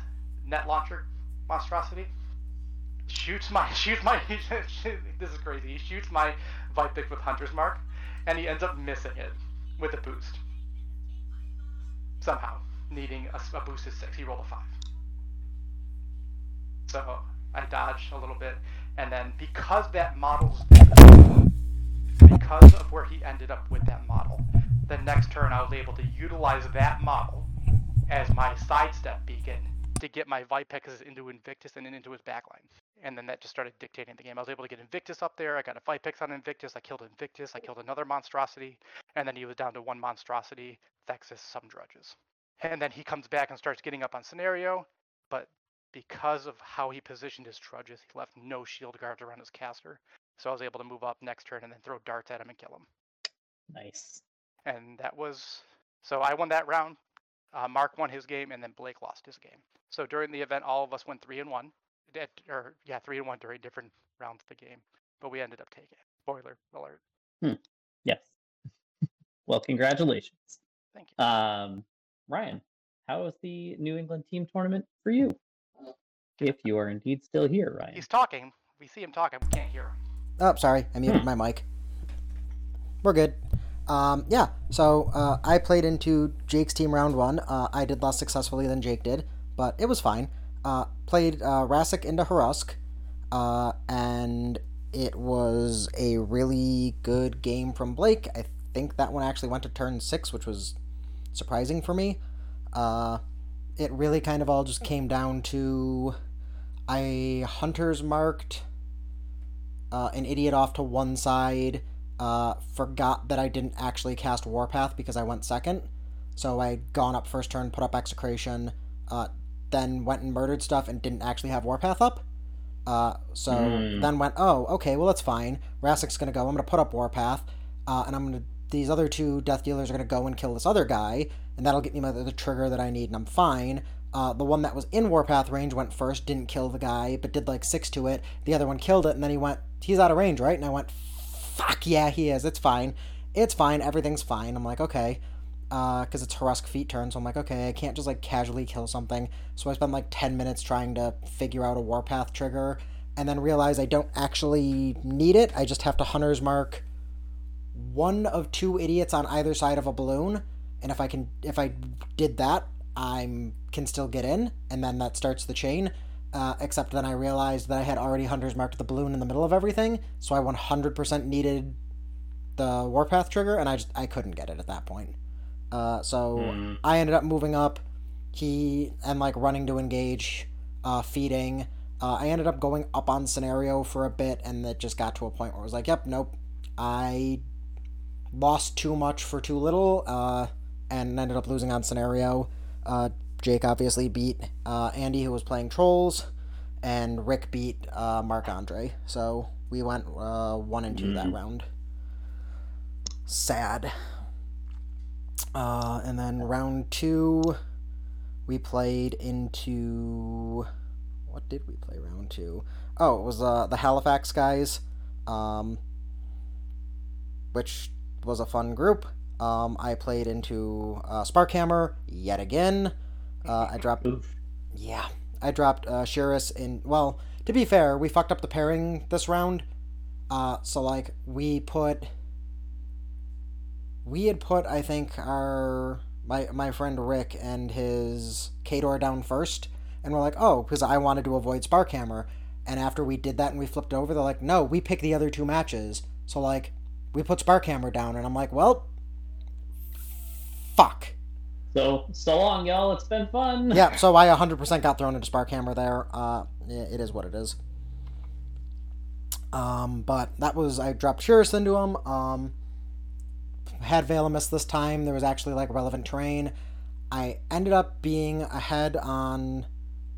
net launcher monstrosity. Shoots my shoots my this is crazy. He shoots my Vipex with Hunter's Mark, and he ends up missing it with a boost. Somehow, needing a, a boost of six, he rolled a five. So I dodged a little bit, and then because that model's because of where he ended up with that model, the next turn I was able to utilize that model as my sidestep beacon to get my Vipexes into Invictus and then into his backline. And then that just started dictating the game. I was able to get Invictus up there. I got a Vipex on Invictus. I killed Invictus. I killed another monstrosity. And then he was down to one monstrosity, Thexus, some drudges. And then he comes back and starts getting up on scenario. But because of how he positioned his drudges, he left no shield guards around his caster. So I was able to move up next turn and then throw darts at him and kill him Nice. and that was so I won that round. Uh, Mark won his game, and then Blake lost his game. So during the event, all of us went three and one, or yeah, three and one during different rounds of the game. but we ended up taking it. Spoiler alert. Hmm. Yes. well, congratulations. Thank you. Um, Ryan, how was the New England team tournament for you? If you are indeed still here, Ryan. He's talking. We see him talking. We can't hear him. Oh, sorry, I muted my mic. We're good. Um, yeah, so uh, I played into Jake's team round one. Uh, I did less successfully than Jake did, but it was fine. Uh, played uh, Rassic into Harusk, uh, and it was a really good game from Blake. I think that one actually went to turn six, which was surprising for me. Uh, it really kind of all just came down to I hunters marked uh, an idiot off to one side. Uh, forgot that I didn't actually cast Warpath because I went second. So I'd gone up first turn, put up Execration, uh, then went and murdered stuff and didn't actually have Warpath up. Uh, so Mm. then went, oh, okay, well that's fine. Rassic's gonna go. I'm gonna put up Warpath, uh, and I'm gonna. These other two Death Dealers are gonna go and kill this other guy, and that'll get me my, the trigger that I need, and I'm fine. Uh, the one that was in Warpath range went first, didn't kill the guy, but did like six to it. The other one killed it, and then he went, he's out of range, right? And I went, fuck yeah, he is. It's fine. It's fine. Everything's fine. I'm like, okay. Because it's Harusk feat turn, so I'm like, okay, I can't just like casually kill something. So I spend like 10 minutes trying to figure out a Warpath trigger, and then realize I don't actually need it. I just have to Hunter's Mark one of two idiots on either side of a balloon, and if I can, if I did that, I'm can still get in, and then that starts the chain. Uh, except then I realized that I had already hunters marked the balloon in the middle of everything, so I 100% needed the warpath trigger, and I just I couldn't get it at that point. Uh, so Hmm. I ended up moving up. He and like running to engage, uh, feeding. Uh, I ended up going up on scenario for a bit, and it just got to a point where I was like, "Yep, nope, I lost too much for too little," uh, and ended up losing on scenario. Uh, Jake obviously beat uh, Andy, who was playing trolls, and Rick beat uh, Mark Andre. So we went uh, one and 2 that Mhm. round. Sad. Uh, and then round two, we played into. What did we play round two? Oh, it was uh, the Halifax guys, um, which was a fun group. Um, I played into uh, Sparkhammer yet again. Uh, I dropped Oof. yeah, I dropped uh, Shiris in. Well, to be fair, we fucked up the pairing this round. Uh, so like we put, we had put I think our my my friend Rick and his Khador down first, and we're like, oh, because I wanted to avoid Sparkhammer, and after we did that and we flipped over, they're like, no, we pick the other two matches. So like, we put Sparkhammer down, and I'm like, well, fuck. So, so long, y'all. It's been fun. yeah, so I 100% got thrown into Sparkhammer there. Uh, yeah, it is what it is. Um, but that was I dropped Shurus into him. Um, had Velamis this time. There was actually like relevant terrain. I ended up being ahead on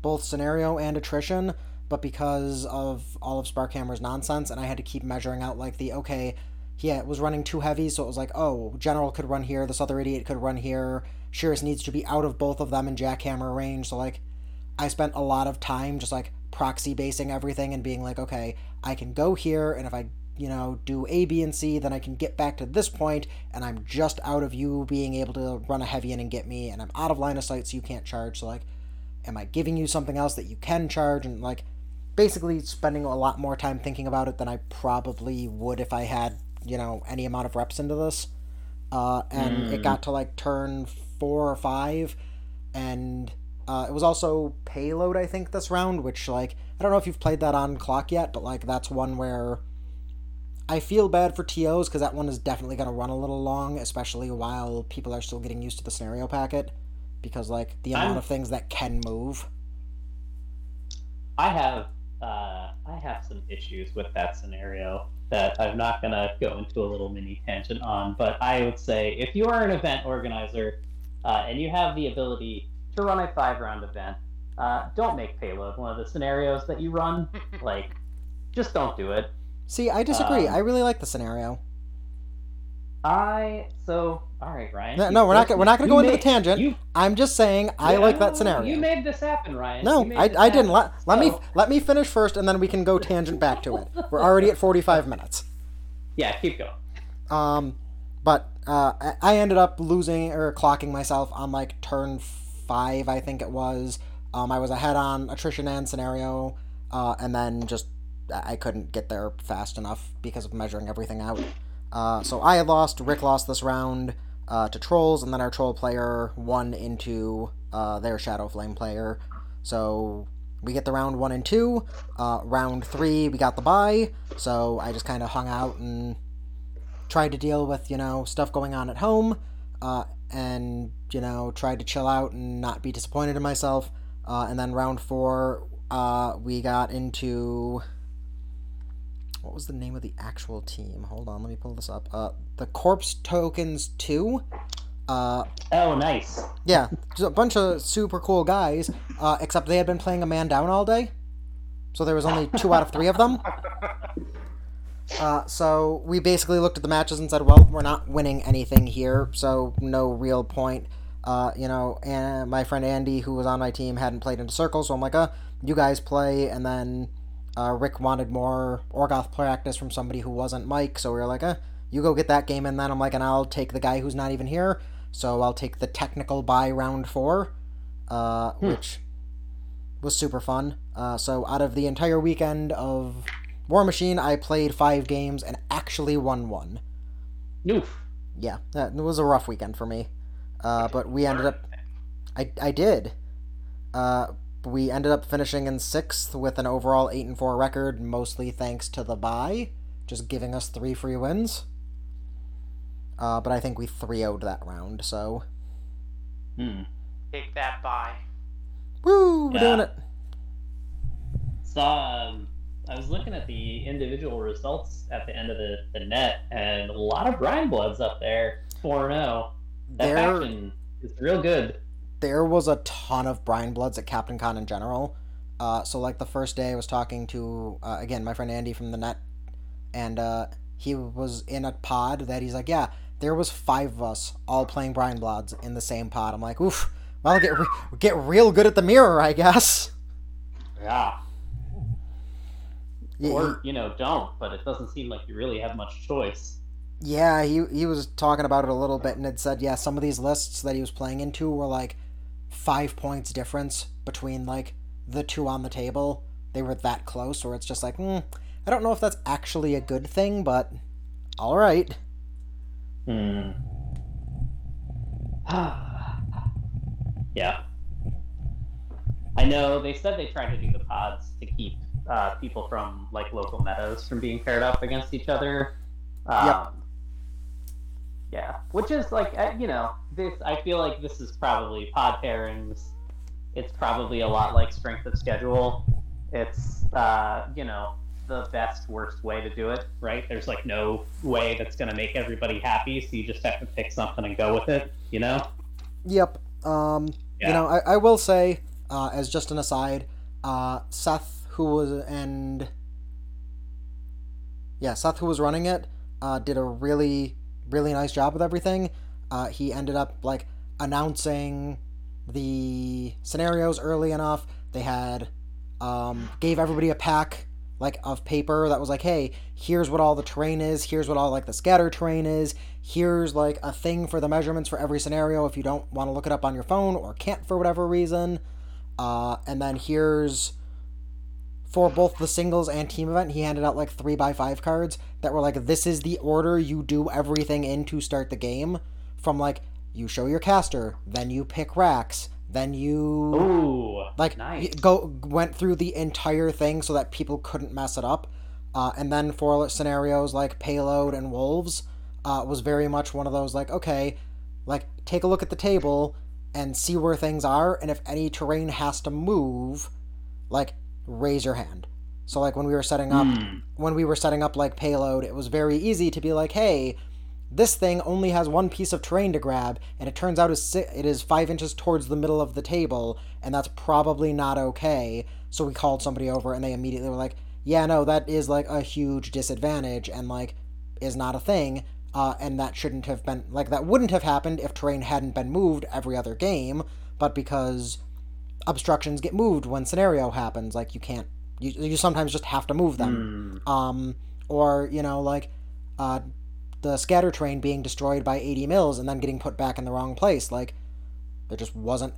both scenario and attrition, but because of all of Sparkhammer's nonsense, and I had to keep measuring out like the okay, yeah, it was running too heavy, so it was like, oh, General could run here, this other idiot could run here. Shirus needs to be out of both of them in Jackhammer range, so like, I spent a lot of time just like proxy basing everything and being like, okay, I can go here, and if I, you know, do A, B, and C, then I can get back to this point, and I'm just out of you being able to run a heavy in and get me, and I'm out of line of sight, so you can't charge. So like, am I giving you something else that you can charge? And like, basically spending a lot more time thinking about it than I probably would if I had, you know, any amount of reps into this. Uh, and it Mm. got to like turn four or five, and uh, it was also payload, I think, this round, which, like, I don't know if you've played that on clock yet, but, like, that's one where I feel bad for TOs because that one is definitely going to run a little long, especially while people are still getting used to the scenario packet. Because, like, the amount I'm- of things that can move. I have uh, I have some issues with that scenario that I'm not gonna go into a little mini tangent on, but I would say if you are an event organizer uh, and you have the ability to run a five round event, uh, don't make payload one of the scenarios that you run. like, just don't do it. See, I disagree. Um, I really like the scenario. I so all right, Ryan. No, no we're not. We're not going to go into made, the tangent. You, I'm just saying I yeah, like that scenario. You made this happen, Ryan. No, I, I didn't. Let, let so, me let me finish first, and then we can go tangent back to it. We're already at 45 minutes. Yeah, keep going. Um, but uh, I ended up losing or clocking myself on like turn five, I think it was. Um, I was ahead on attrition and scenario, uh, and then just I couldn't get there fast enough because of measuring everything out. Uh, so I lost. Rick lost this round uh, to trolls, and then our troll player won into uh, their shadow flame player. So we get the round one and two. Uh, round three, we got the bye. So I just kind of hung out and tried to deal with you know stuff going on at home, uh, and you know tried to chill out and not be disappointed in myself. Uh, and then round four, uh, we got into what was the name of the actual team? Hold on, let me pull this up. Uh, the Corpse Tokens Two. Uh, oh, nice. Yeah, just a bunch of super cool guys. Uh, except they had been playing a man down all day, so there was only two out of three of them. Uh, so we basically looked at the matches and said, well, we're not winning anything here, so no real point. Uh, you know, and my friend Andy, who was on my team, hadn't played into circles, so I'm like, uh, you guys play, and then uh, Rick wanted more Orgoth practice from somebody who wasn't Mike, so we were like, uh, you go get that game, and then I'm like, and I'll take the guy who's not even here, so I'll take the technical by round four, uh, hmm. which was super fun. Uh, so out of the entire weekend of War Machine, I played five games and actually won one. Oof. Yeah, it was a rough weekend for me. Uh, but we ended up. I, I did. We ended up finishing in sixth with an overall 8 and 4 record, mostly thanks to the bye, just giving us three free wins. Uh, but I think we 3 0'd that round, so. Hmm. Take that bye. Woo! We're yeah. doing it. Saw um, I was looking at the individual results at the end of the, the net, and a lot of Brinebloods up there, 4 0. That there, faction is real good. There was a ton of Brinebloods at Captaincon in general. Uh, so, like, the first day I was talking to, uh, again, my friend Andy from the net, and uh, he was in a pod that he's like, yeah, there was five of us all playing Brinebloods in the same pod. I'm like, oof, well, get, re- get real good at the mirror, I guess. Yeah or you know don't but it doesn't seem like you really have much choice yeah he, he was talking about it a little bit and had said yeah some of these lists that he was playing into were like five points difference between like the two on the table. They were that close or it's just like mm, i don't know if that's actually a good thing but all right. Hmm. Yeah. I know they said they tried to do the pods to keep uh, people from like local meadows from being paired up against each other. Um, yep. Yeah, which is like uh, you know this. I feel like this is probably pod pairings. It's probably a lot like strength of schedule. It's uh, you know the best worst way to do it, right? There's like no way that's gonna make everybody happy, so you just have to pick something and go with it. You know. Yep. Um, yeah. You know, I, I will say, uh, as just an aside, uh, Seth who was and yeah, Seth, who was running it, uh, did a really really nice job with everything. Uh, he ended up like announcing the scenarios early enough. They had um, gave everybody a pack like of paper that was like, hey, here's what all the terrain is. Here's what all like the scatter terrain is. Here's like a thing for the measurements for every scenario if you don't want to look it up on your phone or can't for whatever reason. Uh, and then here's for both the singles and team event, he handed out like three by five cards that were like, this is the order you do everything in to start the game. From like, you show your caster, then you pick racks, then you Ooh, like nice. go went through the entire thing so that people couldn't mess it up. Uh, and then for scenarios like payload and wolves, uh, was very much one of those like, okay, like take a look at the table and see where things are, and if any terrain has to move, like raise your hand. So like when we were setting up mm. when we were setting up like payload, it was very easy to be like, "Hey, this thing only has one piece of terrain to grab, and it turns out it is five inches towards the middle of the table, and that's probably not okay." So we called somebody over, and they immediately were like, "Yeah, no, that is like a huge disadvantage, and like is not a thing." uh, and that shouldn't have been like that wouldn't have happened if terrain hadn't been moved every other game, but because obstructions get moved when scenario happens, like you can't you, you sometimes just have to move them. Mm. Um, or you know like uh, the scatter train being destroyed by 80 mils and then getting put back in the wrong place. Like there just wasn't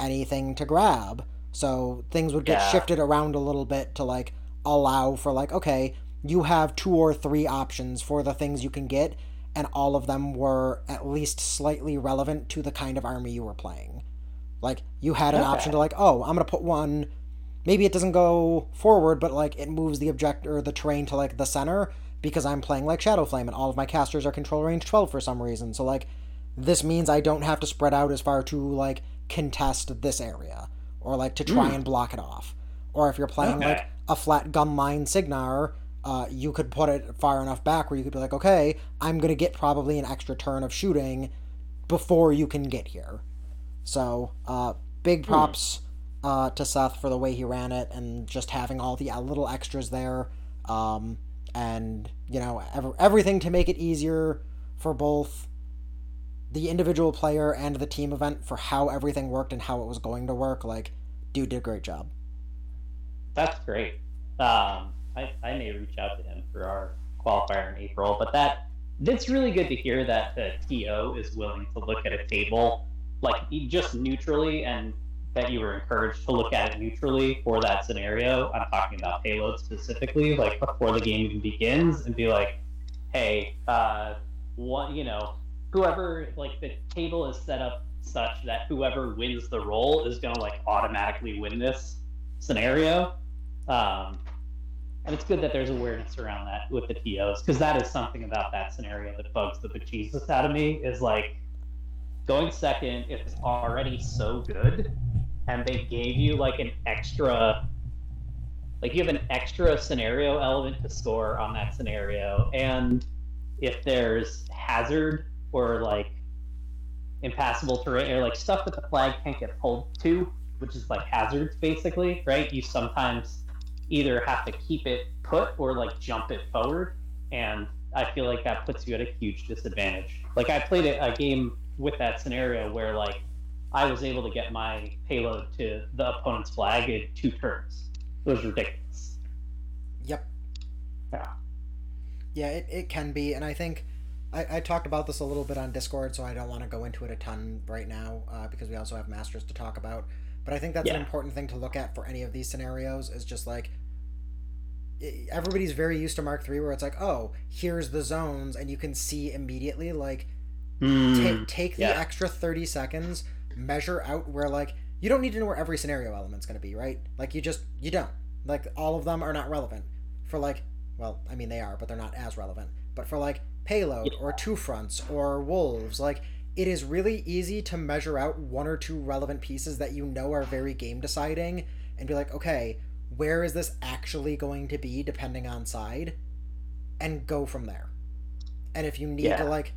anything to grab. So things would get Yeah. shifted around a little bit to like allow for like okay, you have two or three options for the things you can get and all of them were at least slightly relevant to the kind of army you were playing. Like you had an Okay. option to like, oh, I'm going to put one maybe it doesn't go forward, but like it moves the object or the terrain to like the center because I'm playing like Shadow Flame and all of my casters are control range 12 for some reason. So like this means I don't have to spread out as far to like contest this area or like to try and block it off. Or if you're playing Okay. like a flat gun line Cygnar, uh, you could put it far enough back where you could be like, okay, I'm gonna get probably an extra turn of shooting before you can get here. So, uh, big props uh, to Seth for the way he ran it and just having all the uh, little extras there, um, and you know ev- everything to make it easier for both the individual player and the team event for how everything worked and how it was going to work. Like, dude did a great job. That's great. Um, I, I may reach out to him for our qualifier in April, but that that's really good to hear that the TO is willing to look at a table like just neutrally and that you were encouraged to look at it neutrally for that scenario. I'm talking about payload specifically, like before the game even begins, and be like, hey, uh, what you know, whoever like the table is set up such that whoever wins the roll is gonna like automatically win this scenario. Um, and it's good that there's awareness around that with the TOs because that is something about that scenario that bugs the bejesus out of me. Is like going second is already so good, and they gave you like an extra, like you have an extra scenario element to score on that scenario, and if there's hazard or like impassable terrain or like stuff that the flag can't get pulled to, which is like hazards basically, right? You sometimes either have to keep it put or like jump it forward, and I feel like that puts you at a huge disadvantage. Like I played a, a game with that scenario where like I was able to get my payload to the opponent's flag in two turns. It was ridiculous. Yep. Yeah. Yeah, it, it can be, and I think I, I talked about this a little bit on Discord, so I don't want to go into it a ton right now uh, because we also have masters to talk about. But I think that's an important thing to look at for any of these scenarios is just like everybody's very used to Mark Three, where it's like, oh, here's the zones, and you can see immediately. Like, ta- take the yeah. extra 30 seconds measure out where like you don't need to know where every scenario element's going to be right? Like you just you don't. Like all of them are not relevant for like well i mean they are but they're not as relevant. But for like payload or two fronts or wolves like it is really easy to measure out one or two relevant pieces that you know are very game deciding and be like okay where is this actually going to be depending on side? And go from there. And if you need Yeah. to like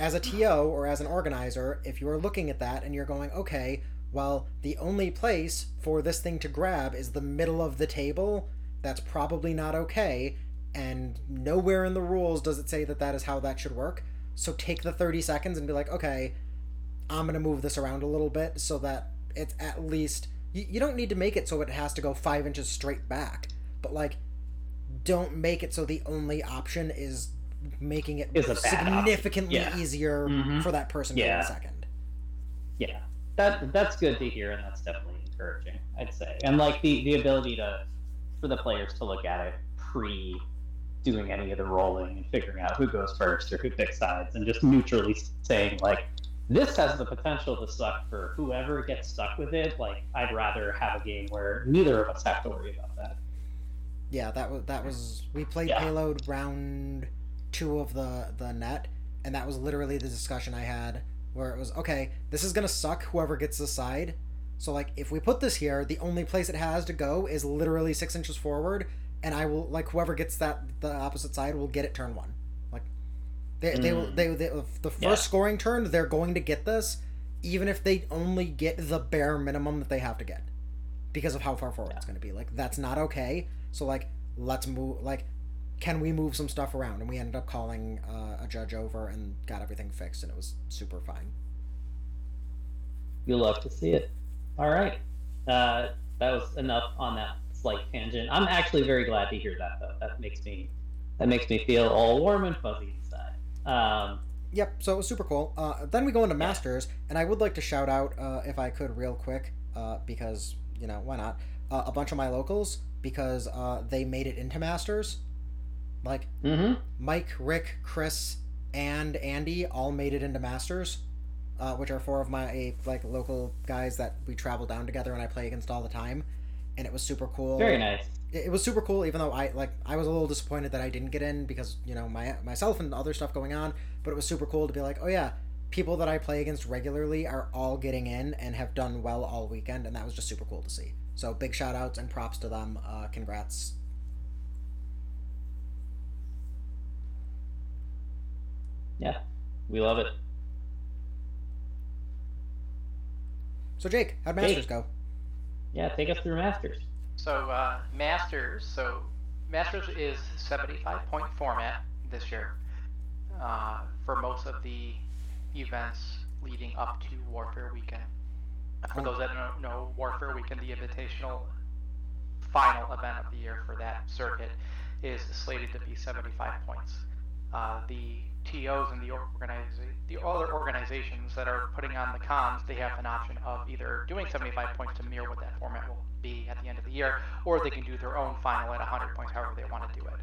as a TO or as an organizer, if you are looking at that and you're going, okay, well, the only place for this thing to grab is the middle of the table, that's probably not okay. And nowhere in the rules does it say that that is how that should work. So take the 30 seconds and be like, okay, I'm going to move this around a little bit so that it's at least. You, you don't need to make it so it has to go five inches straight back. But, like, don't make it so the only option is making it Is a bad option. significantly Yeah. easier Mhm. for that person to Yeah. get second. Yeah, that that's good to hear, and that's definitely encouraging. I'd say, and like the the ability to for the players to look at it pre doing any of the rolling and figuring out who goes first or who picks sides, and just neutrally saying like this has the potential to suck for whoever gets stuck with it. Like I'd rather have a game where neither of us have to worry about that. Yeah, that was that was we played Yeah. payload round two of the the net, and that was literally the discussion I had where it was okay. This is gonna suck. Whoever gets the side. So like, if we put this here, the only place it has to go is literally six inches forward, and I will like whoever gets that the opposite side will get it turn one. Like, they they will Mm. they, they the first Yeah. scoring turn they're going to get this, even if they only get the bare minimum that they have to get, because of how far forward it's going to be. Like that's not okay. So like, let's move. Like, can we move some stuff around? And we ended up calling uh, a judge over and got everything fixed, and it was super fine. You'll love to see it. All right. Uh, that was enough on that slight tangent. I'm actually very glad to hear that, though. That makes me that makes me feel all warm and fuzzy inside. Um, Yep, so it was super cool. Uh, then we go into Masters, and I would like to shout out, uh, if I could, real quick, uh, because, you know, why not? Uh, a bunch of my locals, because uh, they made it into Masters. Like, mm-hmm. Mike, Rick, Chris, and Andy all made it into Masters, uh, which are four of my like local guys that we travel down together and I play against all the time. And it was super cool. Very nice it was super cool even though i like i was a little disappointed that i didn't get in because you know my myself and other stuff going on but it was super cool to be like oh yeah people that i play against regularly are all getting in and have done well all weekend and that was just super cool to see so big shout outs and props to them uh, congrats yeah we love it so jake how'd masters jake. go yeah take us through masters so uh, Masters, so Masters is 75 point format this year uh, for most of the events leading up to Warfare Weekend. For those that don't know, Warfare Weekend, the invitational final event of the year for that circuit, is slated to be 75 points. Uh, the TOs and the the other organizations that are putting on the cons, they have an option of either doing 75 points to mirror what that format will be at the end of the year, or they can do their own final at 100 points, however they want to do it.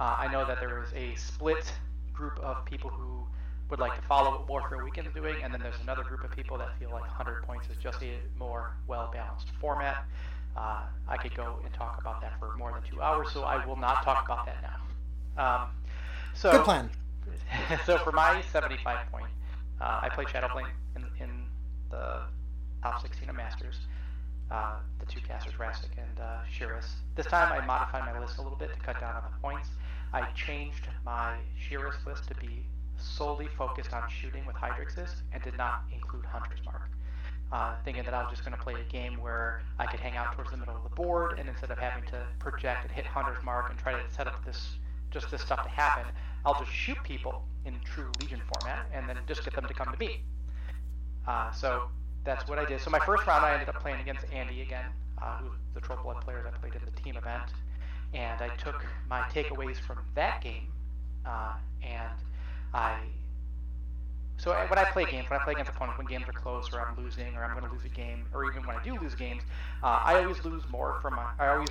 Uh, I know that there is a split group of people who would like to follow what Warfare Weekend is doing, and then there's another group of people that feel like 100 points is just a more well-balanced format. Uh, I could go and talk about that for more than two hours, so I will not talk about that now. Um, so, Good plan. So for my 75 point, uh, I played Shadowflame in, in the top 16 of Masters uh, the two casters, Rastic and uh. This time I modified my list a little bit to cut down on the points. I changed my Shiras list to be solely focused on shooting with Hydrixes and did not include Hunter's Mark. Uh, thinking that I was just going to play a game where I could hang out towards the middle of the board, and instead of having to project and hit Hunter's Mark and try to set up this just this stuff to happen, I'll just shoot people in true Legion format and then just get them to come to me. Uh, so that's what I did. So my first round, I ended up playing against Andy again, uh, who's the Troll Blood players I played in the team event, and I took my takeaways from that game, uh, and I. So when I play games, when I play against opponents, when games are close or I'm losing or I'm going to lose a game, or even when I do lose games, uh, I always lose more from my. I always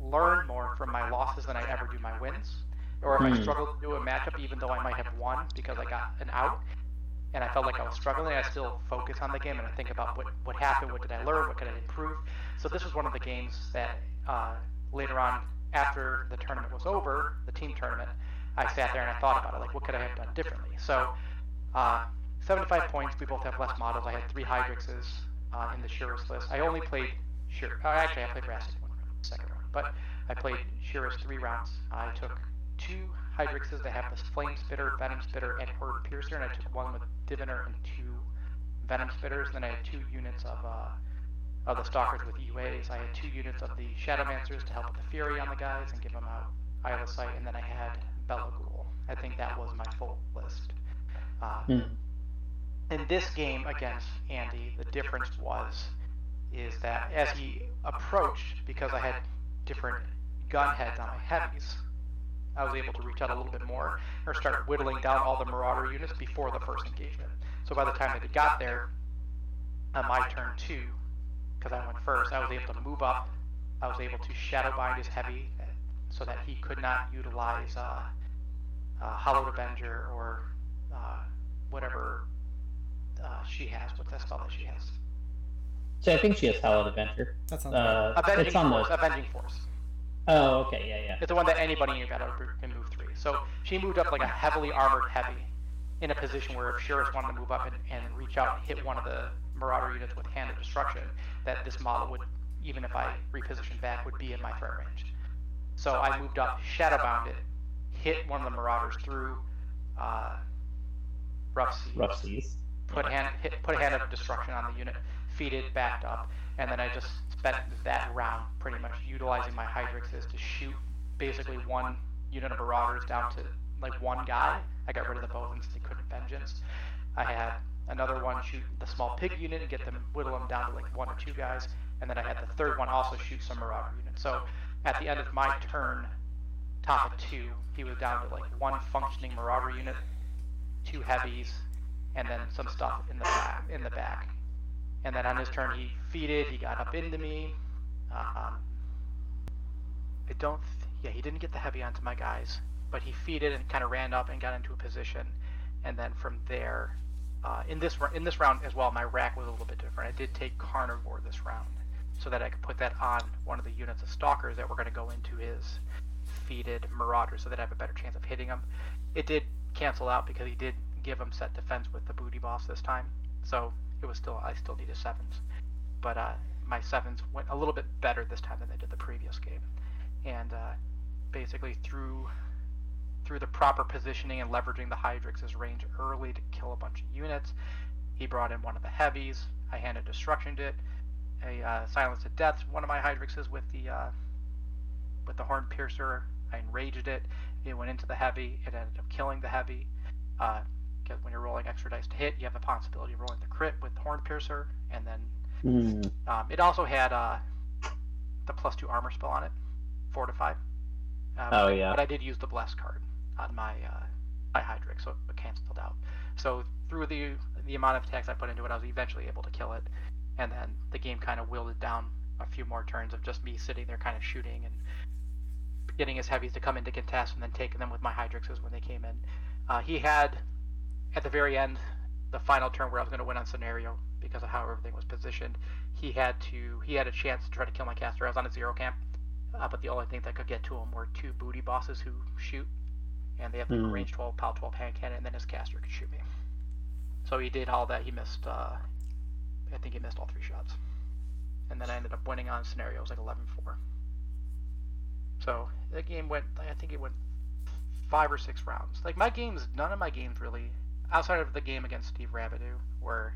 learn more from my losses than I ever do my wins. Or if. I hmm. struggle to do a matchup, even though I might have won because I got an out, and I felt like I was struggling, I still focus on the game and I think about what, what happened, what did I learn, what could I improve. So this was one of the games that uh, later on, after the tournament was over, the team tournament, I sat there and I thought about it, like what could I have done differently. So uh, 75 points, we both have less models. I had three Hydrixes uh, in the Shiras list. I only played Shir. Uh, actually, I played Rastic one round, second round, but I played Shiras three rounds. I took two Hydrixes that have this Flame Spitter, Venom Spitter, and Horde Piercer, and I took one with Diviner and two Venom Spitters. Then I had two units of uh, of the Stalkers with UAs. I had two units of the Shadowmancers to help with the Fury on the guys and give them out Eye of Sight, and then I had Belagul. I think that was my full list. Uh, mm. In this game against Andy, the difference was is that as he approached, because I had different gun heads on my heavies, I was able to reach out a little bit more or start whittling down all the Marauder units before the first engagement. So by the time that he got there, on my turn two, because I went first, I was able to move up. I was able to shadow bind his heavy so that he could not utilize uh, uh, Hallowed Avenger or uh, whatever uh, she has. What's that spell that she has? So I think she has Hallowed Avenger. That sounds uh, Avenging it's on Force. The... Avenging Force. Oh, okay, yeah, yeah. It's the one that anybody in your battle group can move through. So she moved up like a heavily armored heavy in a position where if Shiras wanted to move up and, and reach out and hit one of the Marauder units with Hand of Destruction, that this model would, even if I repositioned back, would be in my threat range. So I moved up, Shadowbound it, hit one of the Marauders through uh, Rough Seas. Rough Seas. Put, hand, hit, put a Hand of Destruction on the unit, feed it, backed up, and then I just spent that round pretty much utilizing my Hydrixes to shoot basically one unit of Marauders down to like one guy. I got rid of the Bothans they couldn't vengeance. I had another one shoot the small pig unit and get them whittle them down to like one or two guys, and then I had the third one also shoot some Marauder units. So at the end of my turn, top of two, he was down to like one functioning Marauder unit, two heavies, and then some stuff in the back. In the back. And then on his turn, he feeded. He got up into me. Um, I don't. Yeah, he didn't get the heavy onto my guys, but he feeded and kind of ran up and got into a position. And then from there, uh, in this in this round as well, my rack was a little bit different. I did take carnivore this round, so that I could put that on one of the units of stalkers that were going to go into his feeded marauder, so that I have a better chance of hitting him. It did cancel out because he did give him set defense with the booty boss this time, so it was still I still needed sevens, but uh, my sevens went a little bit better this time than they did the previous game, and uh, basically through through the proper positioning and leveraging the Hydrix's range early to kill a bunch of units, he brought in one of the heavies. I handed destruction to it. A uh, silence to death one of my Hydrixes with the uh, with the horn piercer. I enraged it. It went into the heavy. It ended up killing the heavy. Uh, when you're rolling extra dice to hit, you have the possibility of rolling the crit with the horn piercer, and then Mm. um, it also had uh, the plus two armor spell on it, fortify. Um, Oh, yeah. But I did use the bless card on my uh, my Hydrix, so it canceled out. So through the the amount of attacks I put into it, I was eventually able to kill it, and then the game kind of willed it down a few more turns of just me sitting there, kind of shooting and getting his heavies to come into contest, and then taking them with my Hydrixes when they came in. Uh, he had at the very end the final turn where I was going to win on scenario because of how everything was positioned. He had to he had a chance to try to kill my caster. I was on a zero camp, uh, but the only thing that could get to him were two booty bosses who shoot, and they have the Hmm. range 12 PAL 12 hand cannon, and then his caster could shoot me. So he did all that. He missed. Uh, I think he missed all three shots, and then I ended up winning on scenario. It was like 11-4. So the game went. I think it went five or six rounds. Like my games, none of my games really, outside of the game against Steve Rabideau, where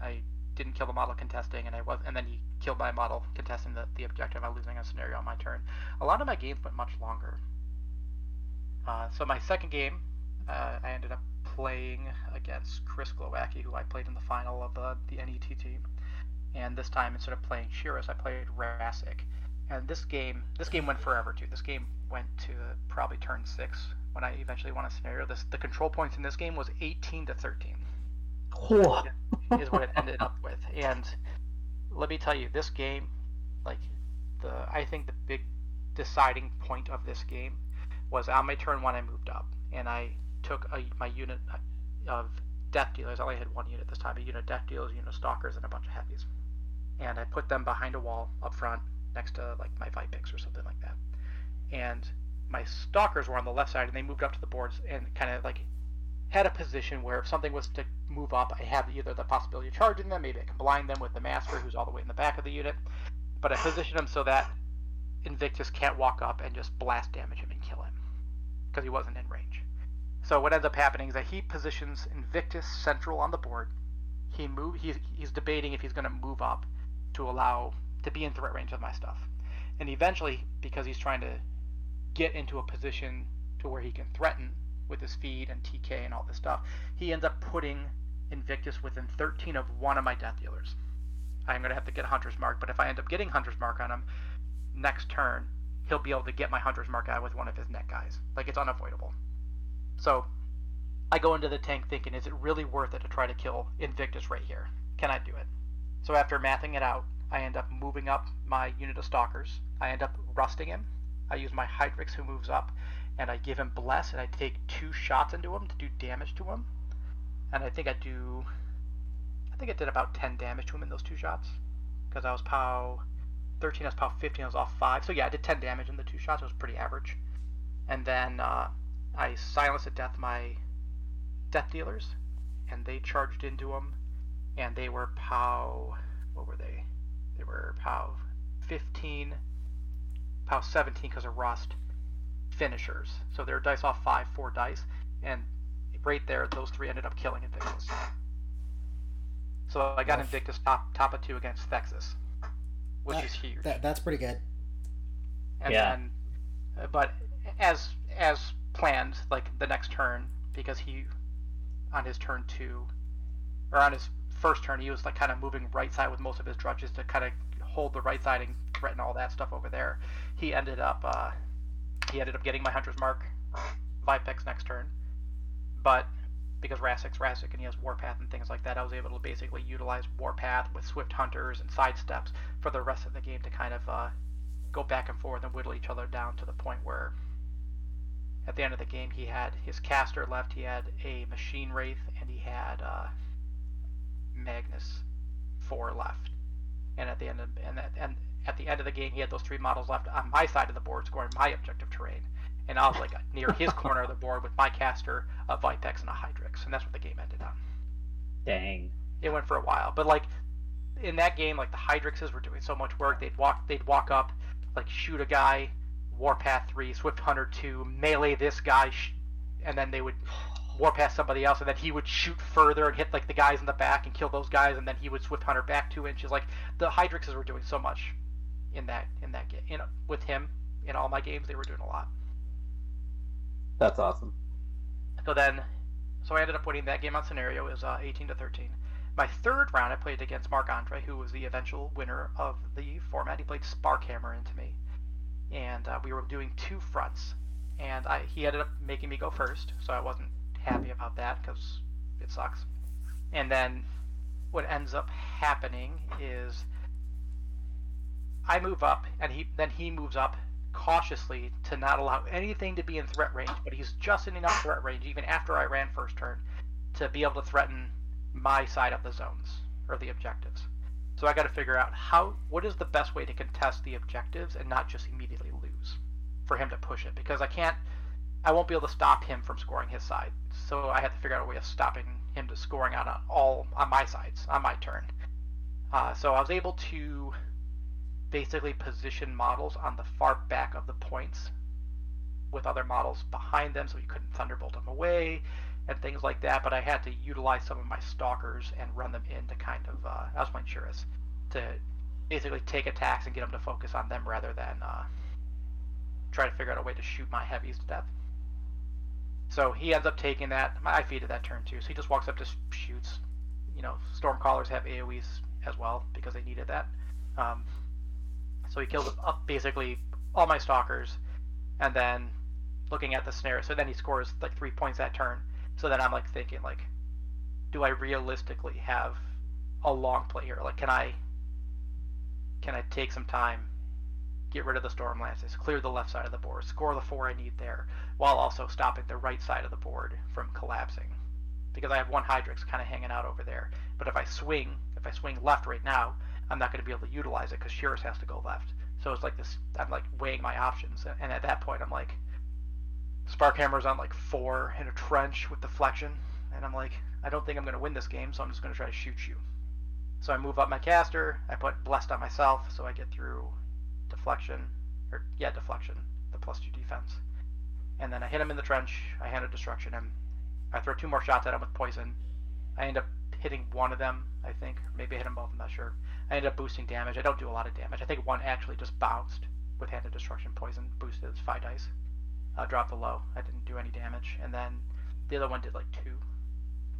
I didn't kill the model contesting, and I was, and then he killed my model contesting the, the objective. I losing a scenario on my turn. A lot of my games went much longer. Uh, so my second game, uh, I ended up playing against Chris Glowacki, who I played in the final of uh, the NET team. And this time, instead of playing Shiras, I played Rasik. And this game, this game went forever too. This game went to probably turn six when I eventually won a scenario. This the control points in this game was 18 to 13 Whoa. is what it ended up with. And let me tell you, this game, like the I think the big deciding point of this game was on my turn one I moved up and I took a, my unit of death dealers. I only had one unit this time, a unit of death dealers, a unit of stalkers, and a bunch of heavies. And I put them behind a wall up front next to like my Vipex or something like that. And my stalkers were on the left side and they moved up to the boards and kind of like had a position where if something was to move up, I have either the possibility of charging them, maybe I can blind them with the master who's all the way in the back of the unit, but I position him so that Invictus can't walk up and just blast damage him and kill him because he wasn't in range. So what ends up happening is that he positions Invictus central on the board. He move he's, he's debating if he's going to move up to allow to be in threat range of my stuff, and eventually because he's trying to get into a position to where he can threaten with his feed and TK and all this stuff, he ends up putting Invictus within 13 of one of my death dealers. I'm going to have to get Hunter's Mark, but if I end up getting Hunter's Mark on him, next turn, he'll be able to get my Hunter's Mark out with one of his net guys. Like, it's unavoidable. So, I go into the tank thinking, is it really worth it to try to kill Invictus right here? Can I do it? So, after mathing it out, I end up moving up my unit of stalkers. I end up rusting him. I use my Hydrix who moves up, and I give him Bless, and I take two shots into him to do damage to him. And I think I do. I think I did about 10 damage to him in those two shots. Because I was POW 13, I was POW 15, I was off 5. So yeah, I did 10 damage in the two shots. It was pretty average. And then uh, I silenced at death my death dealers, and they charged into him, and they were POW. What were they? They were POW 15, POW 17 because of rust finishers. So they're dice off 5, 4 dice, and right there, those three ended up killing Invictus. So I got Rough. Invictus top top of two against Thexus, which That- is huge. That, that's pretty good. and Yeah. then, uh, but as as planned, like the next turn, because he, on his turn two, or on his first turn, he was like kind of moving right side with most of his drudges to kind of hold the right side and threaten all that stuff over there. He ended up, uh, he ended up getting my hunter's mark, Vipex next turn, but because Rassic's Rassic and he has Warpath and things like that, I was able to basically utilize Warpath with Swift Hunters and sidesteps for the rest of the game to kind of uh, go back and forth and whittle each other down to the point where at the end of the game he had his caster left, he had a Machine Wraith, and he had uh, Magnus 4 left. And at the end of and at, and at the end of the game he had those three models left on my side of the board scoring my objective terrain and I was like near his corner of the board with my caster, a Vipex, and a Hydrix, and that's what the game ended on. Dang. It went for a while, but like in that game, like the Hydrixes were doing so much work. They'd walk, they'd walk up, like shoot a guy, Warpath three, Swift Hunter two, melee this guy, sh- and then they would Warpath somebody else, and then he would shoot further and hit like the guys in the back and kill those guys, and then he would Swift Hunter back two inches. Like the Hydrixes were doing so much in that in that game. Know, with him in all my games, they were doing a lot. That's awesome. So then, so I ended up winning that game on scenario. It was uh, 18 to 13. My third round, I played against Mark Andre, who was the eventual winner of the format. He played Sparkhammer into me, and uh, we were doing two fronts. And I, he ended up making me go first, so I wasn't happy about that because it sucks. And then, what ends up happening is I move up, and he then he moves up, cautiously to not allow anything to be in threat range, but he's just in enough threat range, even after I ran first turn, to be able to threaten my side of the zones or the objectives. So I got to figure out how what is the best way to contest the objectives and not just immediately lose for him to push it because I can't I won't be able to stop him from scoring his side. So I had to figure out a way of stopping him to scoring on all on my sides on my turn. Uh, so I was able to basically position models on the far back of the points with other models behind them so you couldn't thunderbolt them away and things like that but i had to utilize some of my stalkers and run them in to kind of uh, i was to basically take attacks and get them to focus on them rather than uh, try to figure out a way to shoot my heavies to death so he ends up taking that i feeded that turn too so he just walks up to shoots you know stormcallers have aoes as well because they needed that um, so he kills up basically all my stalkers, and then looking at the snare. So then he scores like three points that turn. So then I'm like thinking like, do I realistically have a long play here? Like, can I can I take some time, get rid of the storm lances, clear the left side of the board, score the four I need there, while also stopping the right side of the board from collapsing? Because I have one Hydrix kind of hanging out over there. But if I swing, if I swing left right now, I'm not going to be able to utilize it because Shirris has to go left. So it's like this. I'm like weighing my options, and at that point, I'm like, Sparkhammer's on like four in a trench with deflection, and I'm like, I don't think I'm going to win this game, so I'm just going to try to shoot you. So I move up my caster. I put blessed on myself, so I get through deflection, or yeah, deflection, the plus two defense, and then I hit him in the trench. I hand a destruction him. I throw two more shots at him with poison. I end up hitting one of them, I think. Maybe I hit them both, I'm not sure. I end up boosting damage. I don't do a lot of damage. I think one actually just bounced with Hand of Destruction Poison, boosted its 5 dice. Uh, dropped the low. I didn't do any damage. And then the other one did like 2.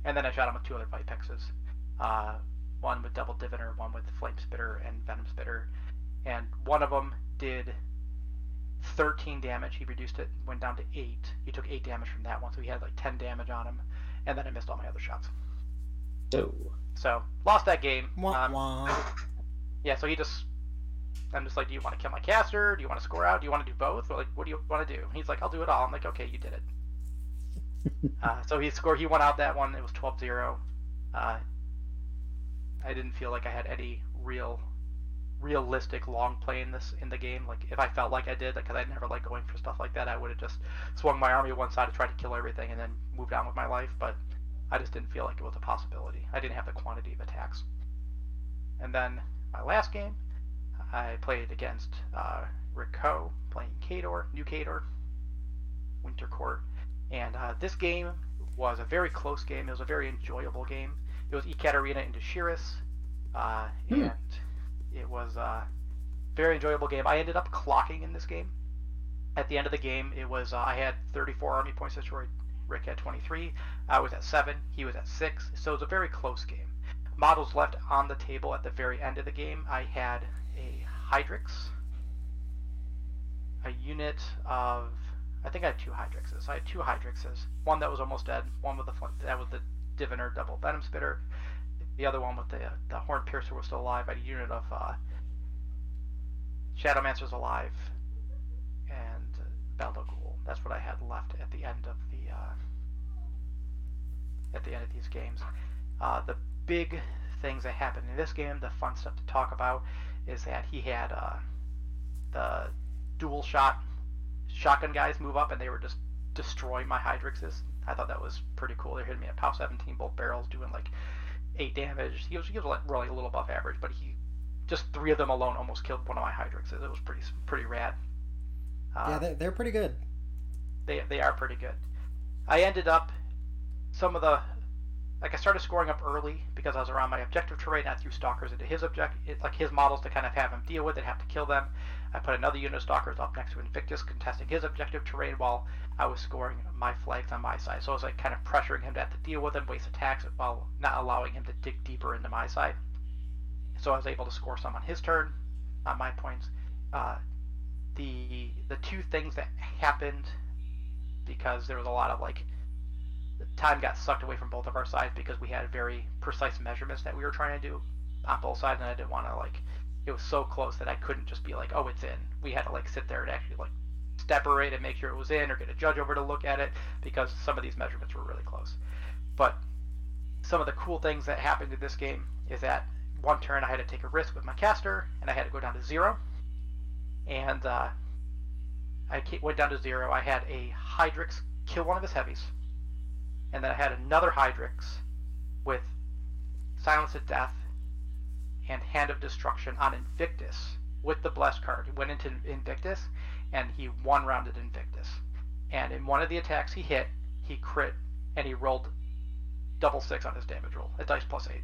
And then I shot him with two other Vipexes. Uh, one with Double Diviner, one with Flame Spitter and Venom Spitter. And one of them did 13 damage. He reduced it, went down to 8. He took 8 damage from that one, so he had like 10 damage on him. And then I missed all my other shots. Oh. So lost that game. Wah, Um, wah. yeah, so he just, I'm just like, do you want to kill my caster? Do you want to score out? Do you want to do both? Or like, what do you want to do? He's like, I'll do it all. I'm like, okay, you did it. uh, so he scored. He won out that one. It was 12-0. Uh, I didn't feel like I had any real, realistic long play in this in the game. Like if I felt like I did, because I never like going for stuff like that, I would have just swung my army one side to try to kill everything and then moved on with my life. But I just didn't feel like it was a possibility. I didn't have the quantity of attacks. And then my last game, I played against uh, Rico, playing Khador, New Khador, Winter Court. And uh, this game was a very close game. It was a very enjoyable game. It was Ekaterina into Shiris, uh, Hmm. and it was a very enjoyable game. I ended up clocking in this game. At the end of the game, it was uh, I had 34 army points destroyed. Rick had 23. I was at seven. He was at six. So it was a very close game. Models left on the table at the very end of the game. I had a Hydrix, a unit of I think I had two Hydrixes. I had two Hydrixes. One that was almost dead. One with the that was the Diviner double Venom Spitter. The other one with the the Horn Piercer was still alive. I a unit of uh, Shadowmancers alive and Baldogul. That's what I had left at the end of the uh, at the end of these games. Uh, the big things that happened in this game, the fun stuff to talk about, is that he had uh, the dual shot shotgun guys move up and they were just destroying my Hydrixes. I thought that was pretty cool. They're hitting me at POW 17 both barrels, doing like eight damage. He was he was like really a little above average, but he just three of them alone almost killed one of my Hydrixes. It was pretty pretty rad. Uh, yeah, they're, they're pretty good. They they are pretty good. I ended up some of the like I started scoring up early because I was around my objective terrain. I threw stalkers into his object, like his models to kind of have him deal with it, have to kill them. I put another unit of stalkers up next to Invictus, contesting his objective terrain while I was scoring my flags on my side. So I was like kind of pressuring him to have to deal with him, waste attacks, while not allowing him to dig deeper into my side. So I was able to score some on his turn, on my points. Uh, the the two things that happened because there was a lot of like time got sucked away from both of our sides because we had very precise measurements that we were trying to do on both sides, and I didn't want to like. It was so close that I couldn't just be like, "Oh, it's in." We had to like sit there and actually like separate and make sure it was in, or get a judge over to look at it because some of these measurements were really close. But some of the cool things that happened in this game is that one turn I had to take a risk with my caster, and I had to go down to zero. And uh, I went down to zero. I had a Hydrix kill one of his heavies and then I had another Hydrix with Silence at Death and Hand of Destruction on Invictus with the Blessed card. He went into Invictus and he one rounded Invictus. And in one of the attacks he hit, he crit and he rolled double six on his damage roll. A dice plus eight.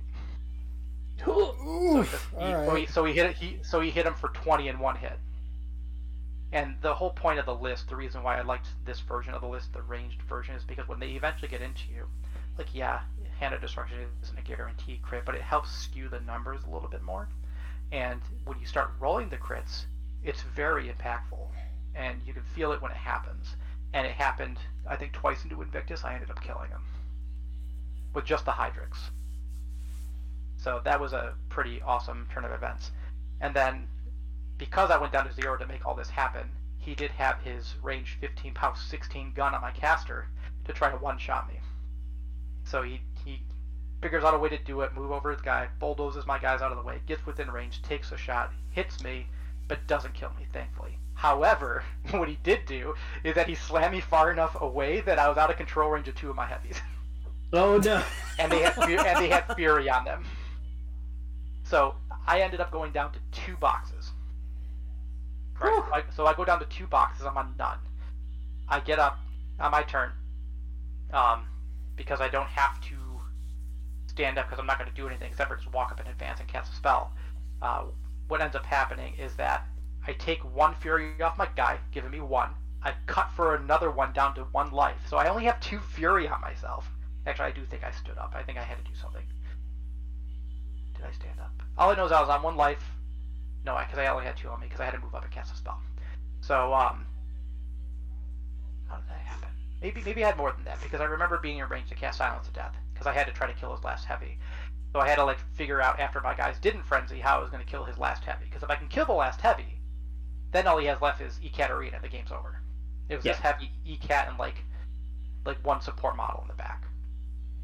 so, he, he, right. so, he, so he hit he so he hit him for twenty in one hit. And the whole point of the list, the reason why I liked this version of the list, the ranged version, is because when they eventually get into you, like yeah, Hand of Destruction isn't a guaranteed crit, but it helps skew the numbers a little bit more. And when you start rolling the crits, it's very impactful, and you can feel it when it happens. And it happened, I think, twice into Invictus. I ended up killing him with just the Hydrix. So that was a pretty awesome turn of events. And then because I went down to zero to make all this happen, he did have his range 15 POW 16 gun on my caster to try to one-shot me. So he, he figures out a way to do it, move over his guy, bulldozes my guys out of the way, gets within range, takes a shot, hits me, but doesn't kill me, thankfully. However, what he did do is that he slammed me far enough away that I was out of control range of two of my heavies. Oh no! and they had and they had fury on them. So I ended up going down to two boxes. Right. So I, so I, go down to two boxes. I'm on none. I get up on my turn, um, because I don't have to stand up because I'm not going to do anything except for just walk up in advance and cast a spell. Uh, what ends up happening is that I take one fury off my guy, giving me one. I cut for another one down to one life, so I only have two fury on myself. Actually, I do think I stood up. I think I had to do something. Did I stand up? All I know is I was on one life. No, because I, I only had two on me because I had to move up and cast a spell. So, um, how did that happen? Maybe maybe I had more than that because I remember being in range to cast Silence to Death because I had to try to kill his last heavy. So I had to like figure out after my guys didn't frenzy how I was going to kill his last heavy because if I can kill the last heavy, then all he has left is Ekaterina. The game's over. It was yeah. this heavy Ecat and like like one support model in the back.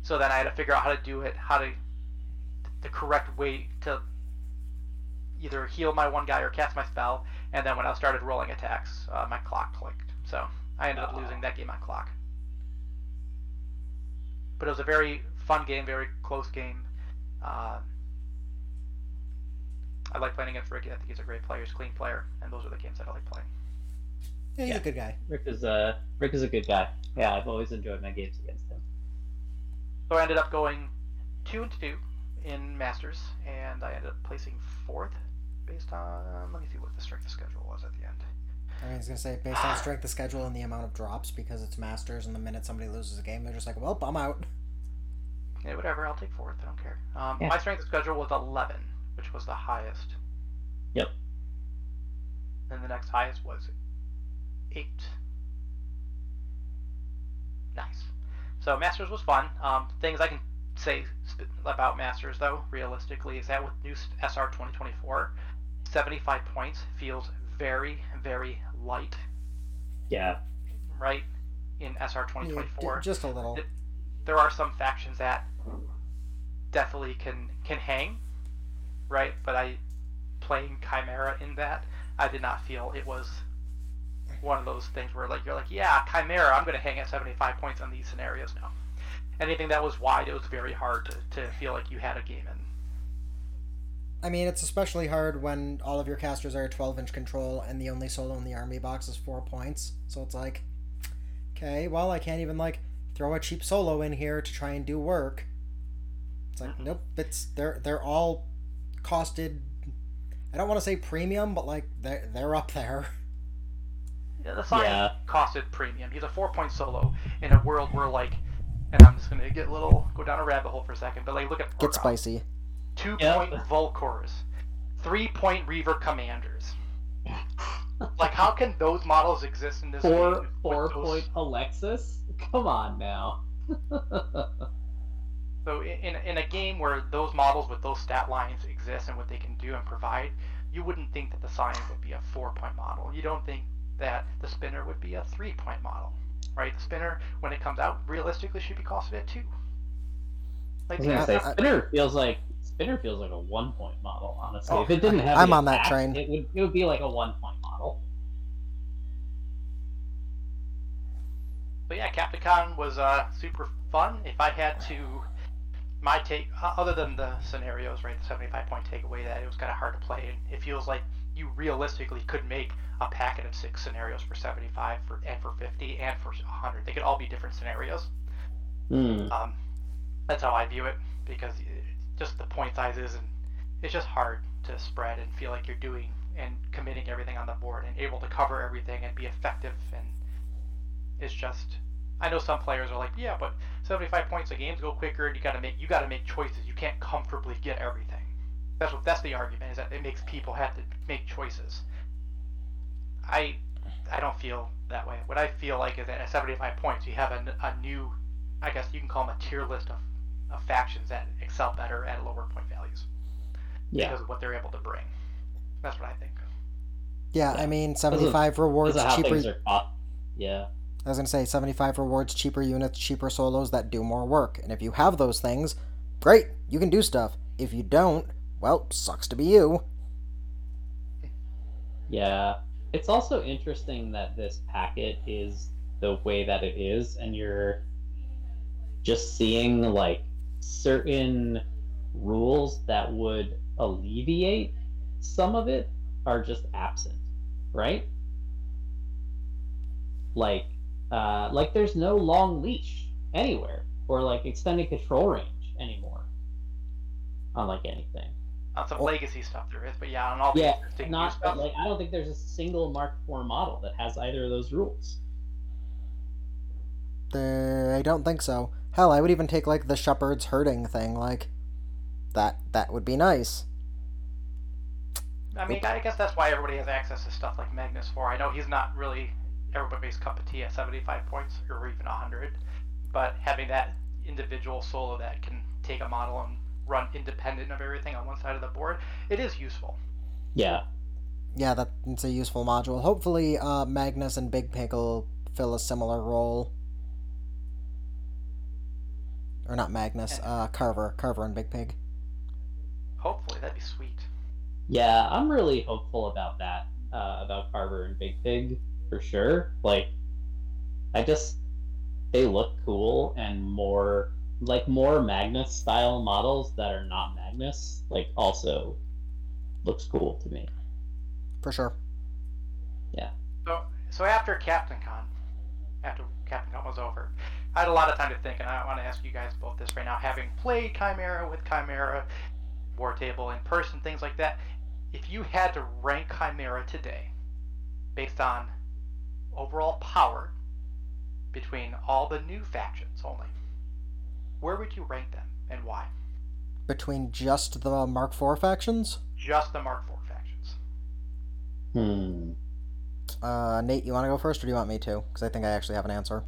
So then I had to figure out how to do it, how to the correct way to either heal my one guy or cast my spell, and then when I started rolling attacks, uh, my clock clicked. So I ended up losing that game on clock. But it was a very fun game, very close game. Uh, I like playing against Ricky. I think he's a great player, he's a clean player, and those are the games that I like playing. Yeah, he's yeah. a good guy. Rick is a uh, Rick is a good guy. Yeah, I've always enjoyed my games against him. So I ended up going two and two in Masters, and I ended up placing fourth based on let me see what the strength of schedule was at the end. I was gonna say based on strength of schedule and the amount of drops because it's Masters, and the minute somebody loses a game, they're just like, "Well, I'm out." Yeah, whatever. I'll take fourth. I don't care. Um, Yeah. My strength of schedule was 11, which was the highest. Yep. And the next highest was eight. Nice. So Masters was fun. Um, things I can say about Masters though, realistically, is that with new SR 2024, 75 points feels very, very light, Yeah. right? In SR 2024 d- just a little. There are some factions that definitely can can hang, right? But I playing Chimera in that, I did not feel it was one of those things where like you're like, yeah, Chimera, I'm gonna hang at 75 points on these scenarios now. Anything that was wide, it was very hard to, to feel like you had a game in. I mean, it's especially hard when all of your casters are 12 inch control and the only solo in the army box is four points. So it's like, okay, well, I can't even like throw a cheap solo in here to try and do work. It's like, Mhm. nope, it's they're they're all costed. I don't want to say premium, but like they're they're up there. Yeah, the sign Yeah. costed premium. He's a four point solo in a world where like, and I'm just gonna get a little go down a rabbit hole for a second, but like look at Get spicy. two Yep. point Volcors, three point Reaver Commanders. like, how can those models exist in this Four game? with four those- point Alexis. Come on now. So, in, in a game where those models with those stat lines exist and what they can do and provide, you wouldn't think that the science would be a four point model. You don't think that the Spinner would be a three point model, right? The Spinner, when it comes out, realistically should be costed at two. I Like, was gonna say I- Spinner feels like Spinner feels like a one point model. Honestly, Oh, if it didn't have, I'm the on that train. It would it would be like a one point model. But yeah, Captaincon was uh, super fun. If I had to, my take, uh, other than the scenarios, right, the 75 point takeaway, that it was kind of hard to play. And it feels like you realistically could make a packet of six scenarios for 75 for and for 50 and for 100. They could all be different scenarios. Hmm. Um, that's how I view it because just the point sizes and it's just hard to spread and feel like you're doing and committing everything on the board and able to cover everything and be effective and it's just I know some players are like yeah but 75 points a games go quicker and you got to make you got to make choices you can't comfortably get everything that's what that's the argument is that it makes people have to make choices I I don't feel that way what I feel like is that at 75 points you have a, a new I guess you can call them a tier list of, of factions that excel better at lower point values Yeah. because of what they're able to bring. That's what I think. Yeah, I mean, 75 rewards Because of how cheaper. things are. Yeah. I was gonna say 75 rewards cheaper units, cheaper solos that do more work. And if you have those things, great, you can do stuff. If you don't, well, sucks to be you. Yeah. It's also interesting that this packet is the way that it is, and you're just seeing like certain rules that would alleviate some of it are just absent, right? Like, uh, like there's no long leash anywhere, or like extended control range anymore on like anything. On some Oh. legacy stuff there is, but yeah, on all the yeah, existing not, stuff. like I don't think there's a single Mark IV model that has either of those rules. The, I don't think so. Hell, I would even take like the shepherd's herding thing. Like, that that would be nice. I mean, I guess that's why everybody has access to stuff like Magnus 4. I know he's not really everybody's cup of tea at 75 points or even 100, but having that individual solo that can take a model and run independent of everything on one side of the board, it is useful. Yeah, Yeah, that's a useful module. Hopefully, uh, Magnus and Big Pig will fill a similar role. Or not Magnus, uh, Carver. Carver and Big Pig. Hopefully, that'd be sweet. yeah. I'm really hopeful about that. Uh, about Carver and Big Pig for sure. Like, I just they look cool and more like more Magnus style models that are not Magnus. Like also looks cool to me. For sure. Yeah. So, so after Captaincon, after Captaincon was over, I had a lot of time to think, and I want to ask you guys both this right now. Having played Chimera with Chimera, War Table in person, things like that, if you had to rank Chimera today based on overall power between all the new factions only, where would you rank them and why? Between just the Mark IV factions? Just the Mark IV factions. Hmm. Uh, Nate, you want to go first, or do you want me to? Because I think I actually have an answer.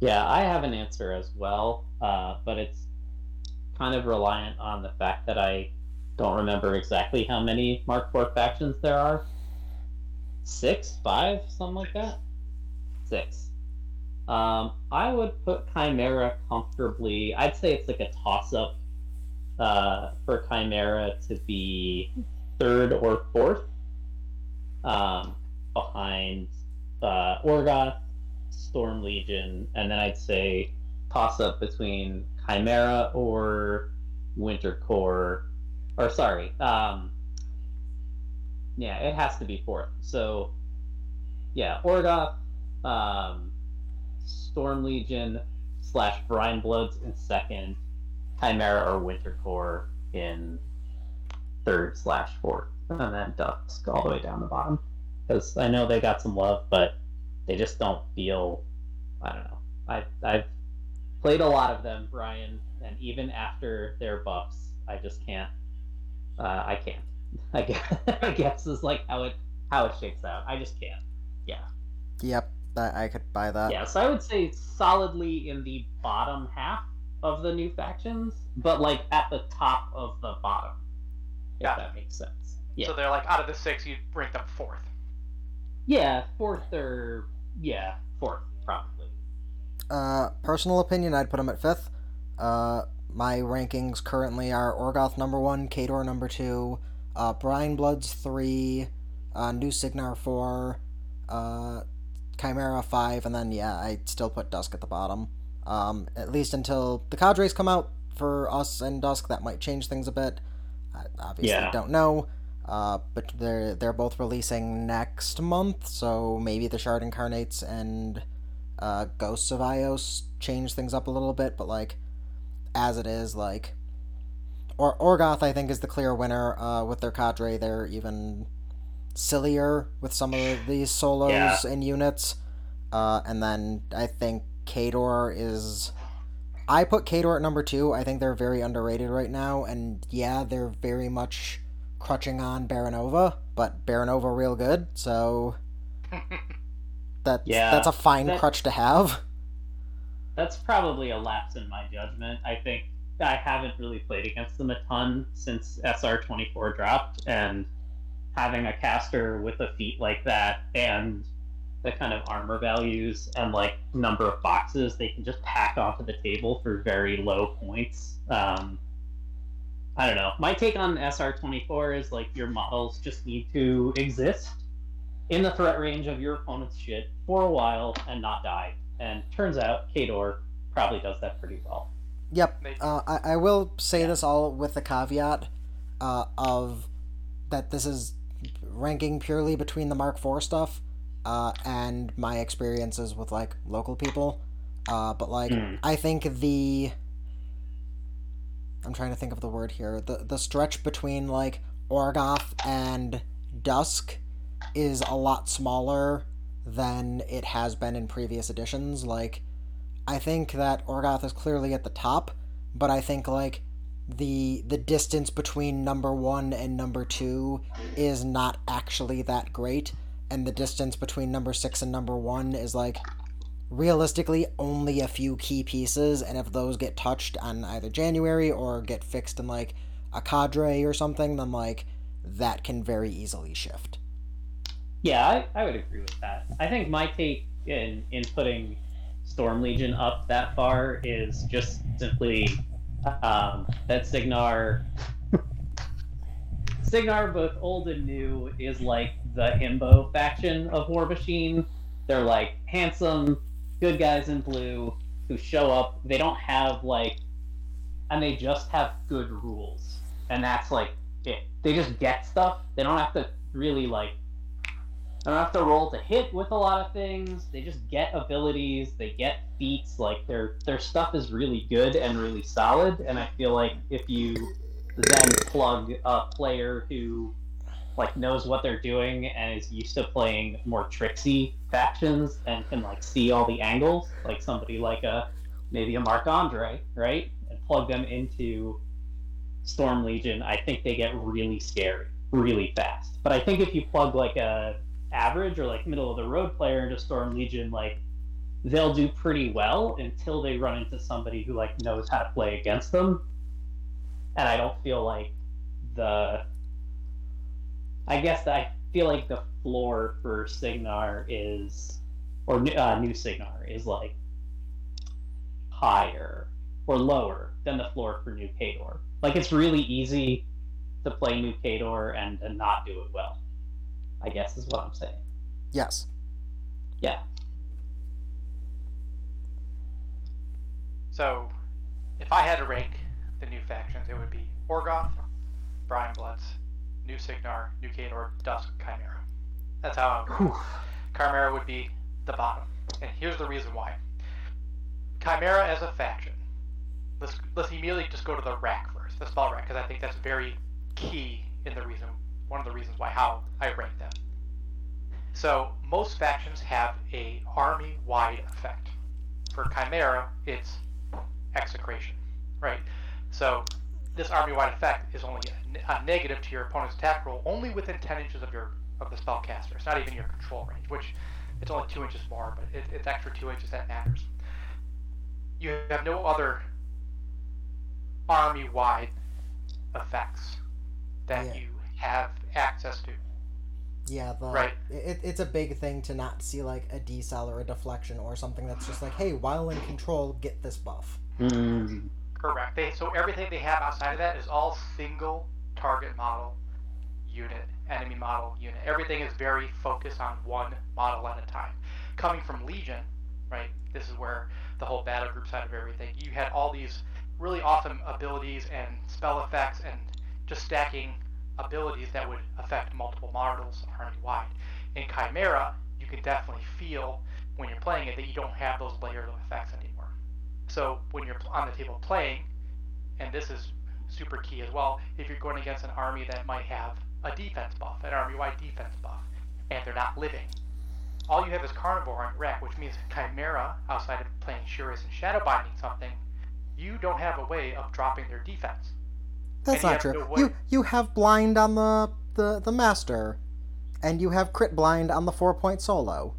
Yeah, I have an answer as well, uh, but it's kind of reliant on the fact that I don't remember exactly how many Mark IV factions there are. Six, five, something like that. Six. Um, I would put Chimera comfortably. I'd say it's like a toss-up uh, for Chimera to be third or fourth, um, behind uh, Orgoth, Storm Legion, and then I'd say toss-up between Chimera or Winter Core, or sorry, um, yeah, it has to be fourth. So, yeah, Orgoth, um, Storm Legion slash Brinebloods in second, Chimera or Winter Core in third slash fourth, and then Dusk all the way down the bottom. Because I know they got some love, but they just don't feel. I don't know. I I've played a lot of them, Brian, and even after their buffs, I just can't. Uh, I can't. I guess, I guess is like how it how it shakes out. I just can't. Yeah. Yep, I, I could buy that. Yeah. So I would say solidly in the bottom half of the new factions, but like at the top of the bottom. If Yeah. that makes sense. Yeah. So they're like out of the six, you'd rank them fourth. Yeah, fourth or yeah, fourth probably. Uh, personal opinion, I'd put them at fifth. Uh, my rankings currently are Orgoth number one, Khador number two, uh, Brinebloods three, uh, New Cygnar four, uh, Chimera five, and then yeah, I still put Dusk at the bottom. Um, at least until the cadres come out for us and Dusk, that might change things a bit. I obviously Yeah. don't know. Uh, but they're they're both releasing next month, so maybe the Shard Incarnates and uh, Ghosts of Ios change things up a little bit, but like as it is, like or Orgoth I think is the clear winner uh, with their cadre. They're even sillier with some of these solos Yeah. and units, uh, and then I think Khador is. I put Khador at number two. I think they're very underrated right now, and yeah, they're very much crutching on Baronova, but Baronova real good, so that's Yeah, that's a fine that- crutch to have. That's probably a lapse in my judgment. I think I haven't really played against them a ton since SR24 dropped, and having a caster with a feat like that and the kind of armor values and like number of boxes they can just pack onto the table for very low points. Um, I don't know. My take on SR24 is like your models just need to exist in the threat range of your opponent's shit for a while and not die. And turns out Khador probably does that pretty well. Yep. Uh, I, I will say this all with the caveat uh, of that this is ranking purely between the Mark IV stuff uh, and my experiences with like local people. Uh, but like Hmm. I think the I'm trying to think of the word here. The the stretch between like Orgoth and Dusk is a lot smaller than it has been in previous editions. Like I think that Orgoth is clearly at the top, but I think like the the distance between number 1 and number 2 is not actually that great and the distance between number 6 and number 1 is like realistically only a few key pieces and if those get touched on either January or get fixed in like a cadre or something then like that can very easily shift. Yeah, I, I would agree with that. I think my take in in putting Storm Legion up that far is just simply um, that Cygnar Cygnar, both old and new, is like the himbo faction of War Machine. They're like handsome, good guys in blue who show up. They don't have like, and they just have good rules, and that's like it. They just get stuff. They don't have to really like I don't have to roll to hit with a lot of things. They just get abilities. They get feats. Like their their stuff is really good and really solid. And I feel like if you then plug a player who like knows what they're doing and is used to playing more tricksy factions and can like see all the angles, like somebody like a maybe a Marc Andre, right? And plug them into Storm Legion, I think they get really scary really fast. But I think if you plug like a average or like middle of the road player into Storm Legion, like they'll do pretty well until they run into somebody who like knows how to play against them. And I don't feel like the I guess I feel like the floor for Cygnar is, or uh, new Cygnar is like higher or lower than the floor for new Khador. Like it's really easy to play new Khador and, and not do it well. I guess is what I'm saying. Yes. Yeah. So, if I had to rank the new factions, it would be Orgoth, Brinebloods, New Cygnar, New Khador, Dusk, Chimera. That's how I would Chimera would be the bottom. And here's the reason why. Chimera as a faction. Let's let's immediately just go to the rack first, the spell rack, because I think that's very key in the reason one of the reasons why how I rank them. So most factions have a army-wide effect. For Chimera, it's execration, right? So this army-wide effect is only a, a, negative to your opponent's attack roll only within 10 inches of your of the spellcaster. It's not even your control range, which it's only two inches more, but it, it's extra two inches that matters. You have no other army-wide effects that Yeah. you have access to. Yeah, the Right. it, it's a big thing to not see like a decel or a deflection or something that's just like, hey, while in control, get this buff. Mm. Correct. They, so everything they have outside of that is all single target model unit, enemy model unit. Everything is very focused on one model at a time. Coming from Legion, right? This is where the whole battle group side of everything. You had all these really awesome abilities and spell effects and just stacking abilities that would affect multiple models army wide. In Chimera, you can definitely feel when you're playing it that you don't have those layers of effects anymore. So when you're on the table playing, and this is super key as well, if you're going against an army that might have a defense buff, an army-wide defense buff, and they're not living, all you have is Carnivore on your rack, which means Chimera, outside of playing Shuri's and Shadow Binding something, you don't have a way of dropping their defense. That's And not true. no you you have blind on the, the the master, and you have crit blind on the four point solo.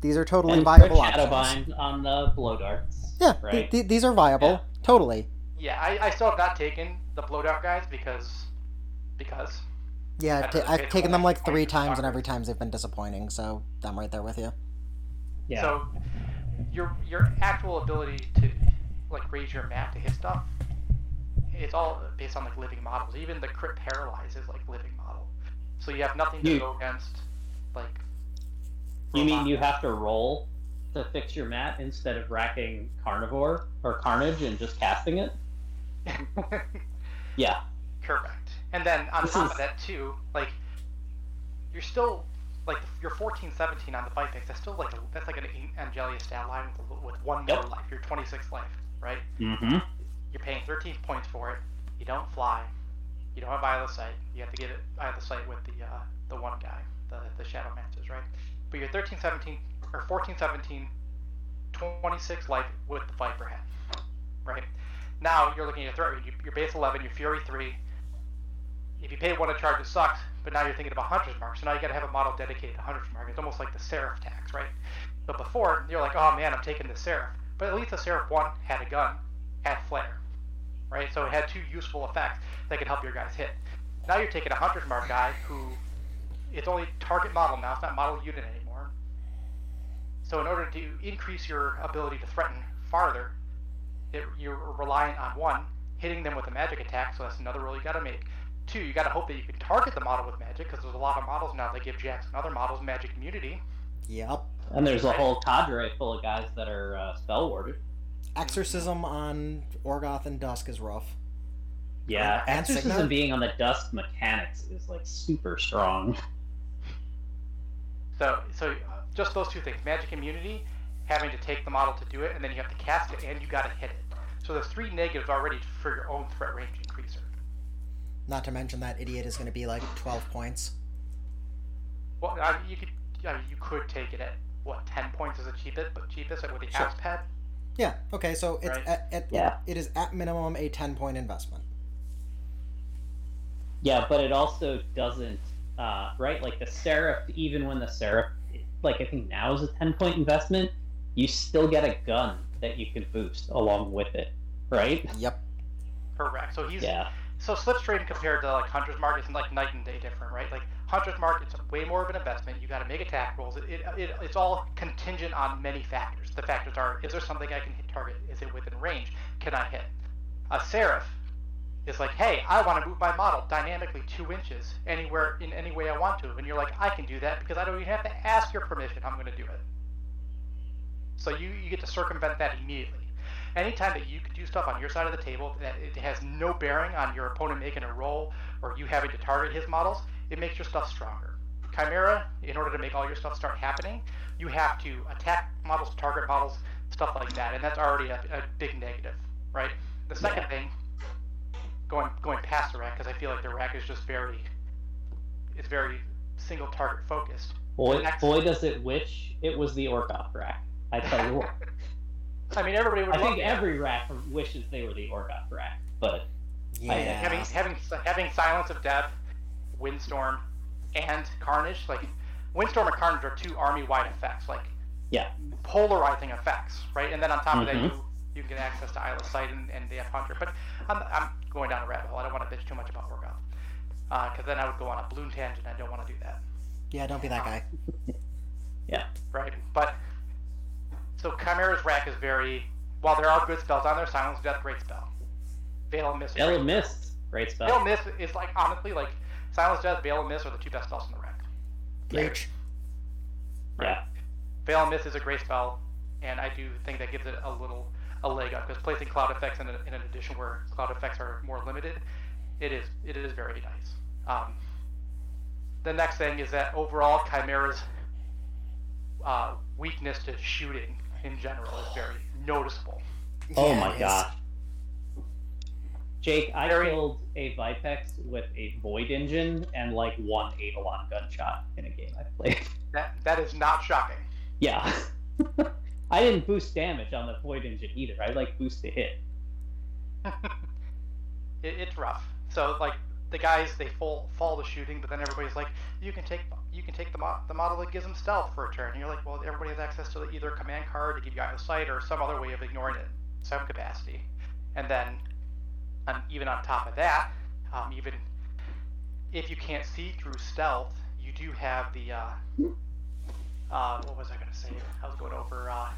These are totally And viable put options. Shadowbind on the blow darts. Yeah, Right. th- th- these are viable. Yeah. Totally. Yeah, I, I still have not taken the Blowdown guys because because Yeah, I I've, ta- don't know, I've taken them like three times, and every times they've been disappointing. So I'm right there with you. Yeah. So your your actual ability to like raise your map to hit stuff, it's all based on like living models. Even the crit paralyze is like living model. So you have nothing to You- go against like you mean you have to roll to fix your mat instead of racking carnivore or carnage and just casting it? Yeah. Correct. And then on This top is- of that too, like you're still like you're 14, 17 on the fight picks. That's still like a, that's like an Angelia stat line with, with one more life. You're 26 life, right? Mm-hmm. You're paying 13 points for it. You don't fly. You don't have sight. You have to get it sight with the uh, the one guy, the the Shadow Masters, right? But you're 13, 17 or 14, 17, 26 life with the Viper head, right? Now you're looking at your threat. Your base 11, your Fury 3. If you pay one to charge, it sucks. But now you're thinking about Hunter's Mark, so now you got to have a model dedicated to Hunter's Mark. It's almost like the Seraph tax, right? But before, you're like, oh man, I'm taking the Seraph. But at least the Seraph 1 had a gun, had flare, right? So it had two useful effects that could help your guys hit. Now you're taking a Hunter's Mark guy who it's only target model now, it's not model unit anymore. So in order to increase your ability to threaten farther, it, you're relying on one, hitting them with a magic attack, so that's another rule you got to make. Two, you got to hope that you can target the model with magic, because there's a lot of models now that give Jax and other models magic immunity. Yep. And there's a whole cadre full of guys that are uh, spell warded. Exorcism on Orgoth and Dusk is rough. Yeah, And exorcism Cygnar? being on the Dusk mechanics is like super strong. So, so uh, just those two things: magic immunity, having to take the model to do it, and then you have to cast it, and you got to hit it. So there's three negatives already for your own threat range increaser. Not to mention that idiot is going to be like 12 points. Well, I mean, you could I mean, you could take it at what ten points is the cheapest, but cheapest with the Sure. apps pad. Yeah. Okay. So it's Right. at, at, Yeah. it is at minimum a ten point investment. Yeah, but it also doesn't, uh, right? Like the Seraph, even when the Seraph, like I think now is a 10 point investment, you still get a gun that you can boost along with it, right? Yep. Correct. So he's Yeah. so Slipstream compared to like Hunter's Mark is like night and day different, right? Like Hunter's Mark, it's way more of an investment. You got to make attack rolls. It, it, it, it's all contingent on many factors. The factors are: is there something I can hit target? Is it within range? Can I hit? A Seraph is like, hey, I want to move my model dynamically two inches anywhere in any way I want to, and you're like, I can do that because I don't even have to ask your permission. I'm going to do it. So you, you get to circumvent that immediately. Anytime that you can do stuff on your side of the table that it has no bearing on your opponent making a roll or you having to target his models, it makes your stuff stronger. Khymaera, in order to make all your stuff start happening, you have to attack models, target models, stuff like that, and that's already a, a big negative, right? The second thing, going going past the rack, because I feel like the rack is just very, it's very single target focused. Boy, boy, does it wish it was the orc Orgoth rack. I tell you what. I mean, everybody would I think that. every rack wishes they were the orc Orgoth rack, but Yeah. having having having silence of death, windstorm, and carnage. Like windstorm and carnage are two army-wide effects, like Yeah. polarizing effects, right? And then on top of that, Mhm. you you can get access to Isle of Sight and, and the F Hunter. But I'm, I'm going down a rabbit hole. I don't want to bitch too much about Orgoth, because then I would go on a balloon tangent. I don't want to do that, Yeah. Don't be that guy. Yeah. Right? But so Khymaera's rack is very. While there are good spells on there, Silence of Death, great spell. Veil and Mist. is Veil great of Mist, great spell. Veil of Mist is like honestly like Silence Death, Veil of Mist are the two best spells in the rack. Reach. Yeah. Veil of Mist is a great spell, and I do think that gives it a little a leg up because placing cloud effects in, a, in an edition where cloud effects are more limited, it is it is very nice. Um, the next thing is that overall Khymaera's uh, weakness to shooting in general is very noticeable. Oh Yeah, my it is. gosh. Jake, I Very- killed a Vipex with a Void Engine and like one Eidolon gunshot in a game I played. That that is not shocking. Yeah. I didn't boost damage on the Void Engine either. I like boost the hit. it, it's rough. So like the guys, they fall fall to shooting, but then everybody's like, you can take you can take the mo- the model that gives them stealth for a turn. And you're like, well, everybody has access to either a command card to give you out of sight or some other way of ignoring it, some capacity. And then, um, even on top of that, um, even if you can't see through stealth, you do have the uh, uh, what was I going to say? I was going over uh,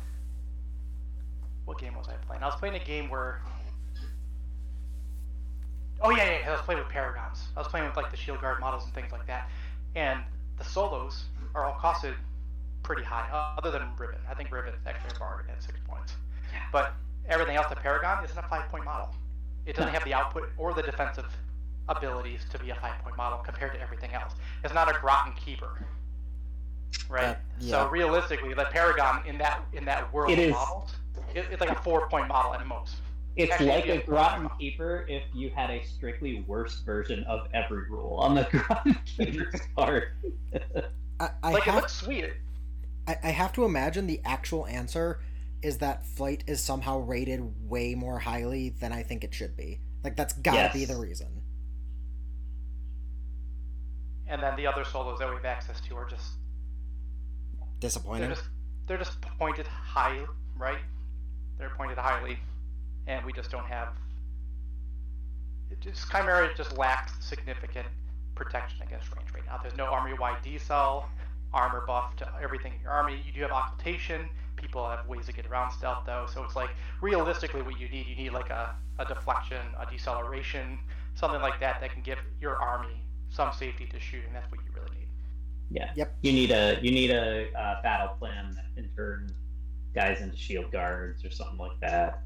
what game was I playing? I was playing a game where Oh yeah, yeah, yeah. I was playing with paragons. I was playing with like the shield guard models and things like that. And the solos are all costed pretty high, uh, other than Ribbon. I think Ribbon is actually a bargain at six points. But everything else, the paragon isn't a five-point model. It doesn't have the output or the defensive abilities to be a five-point model compared to everything else. It's not a Groton keeper, right? Uh, yeah. So realistically, the paragon in that in that world It of is- models, it, it's like a four-point model at most. It's Actually, like yeah. a Groton Keeper if you had a strictly worse version of every rule on the Groton Keeper's part. I, I like it looks sweet. I, I have to imagine the actual answer is that flight is somehow rated way more highly than I think it should be. Like that's gotta be the reason. and then the other solos that we have access to are just they're just they're just pointed high, right? They're pointed highly, and we just don't have. It just Khymaera just lacks significant protection against range right now. There's no army-wide decel, armor buff to everything in your army. You do have occultation. People have ways to get around stealth though, so it's like realistically what you need. You need like a, a deflection, a deceleration, something like that that can give your army some safety to shooting. That's what you really need. Yeah. Yep. You need a you need a uh, battle plan that can turn guys into shield guards or something like that.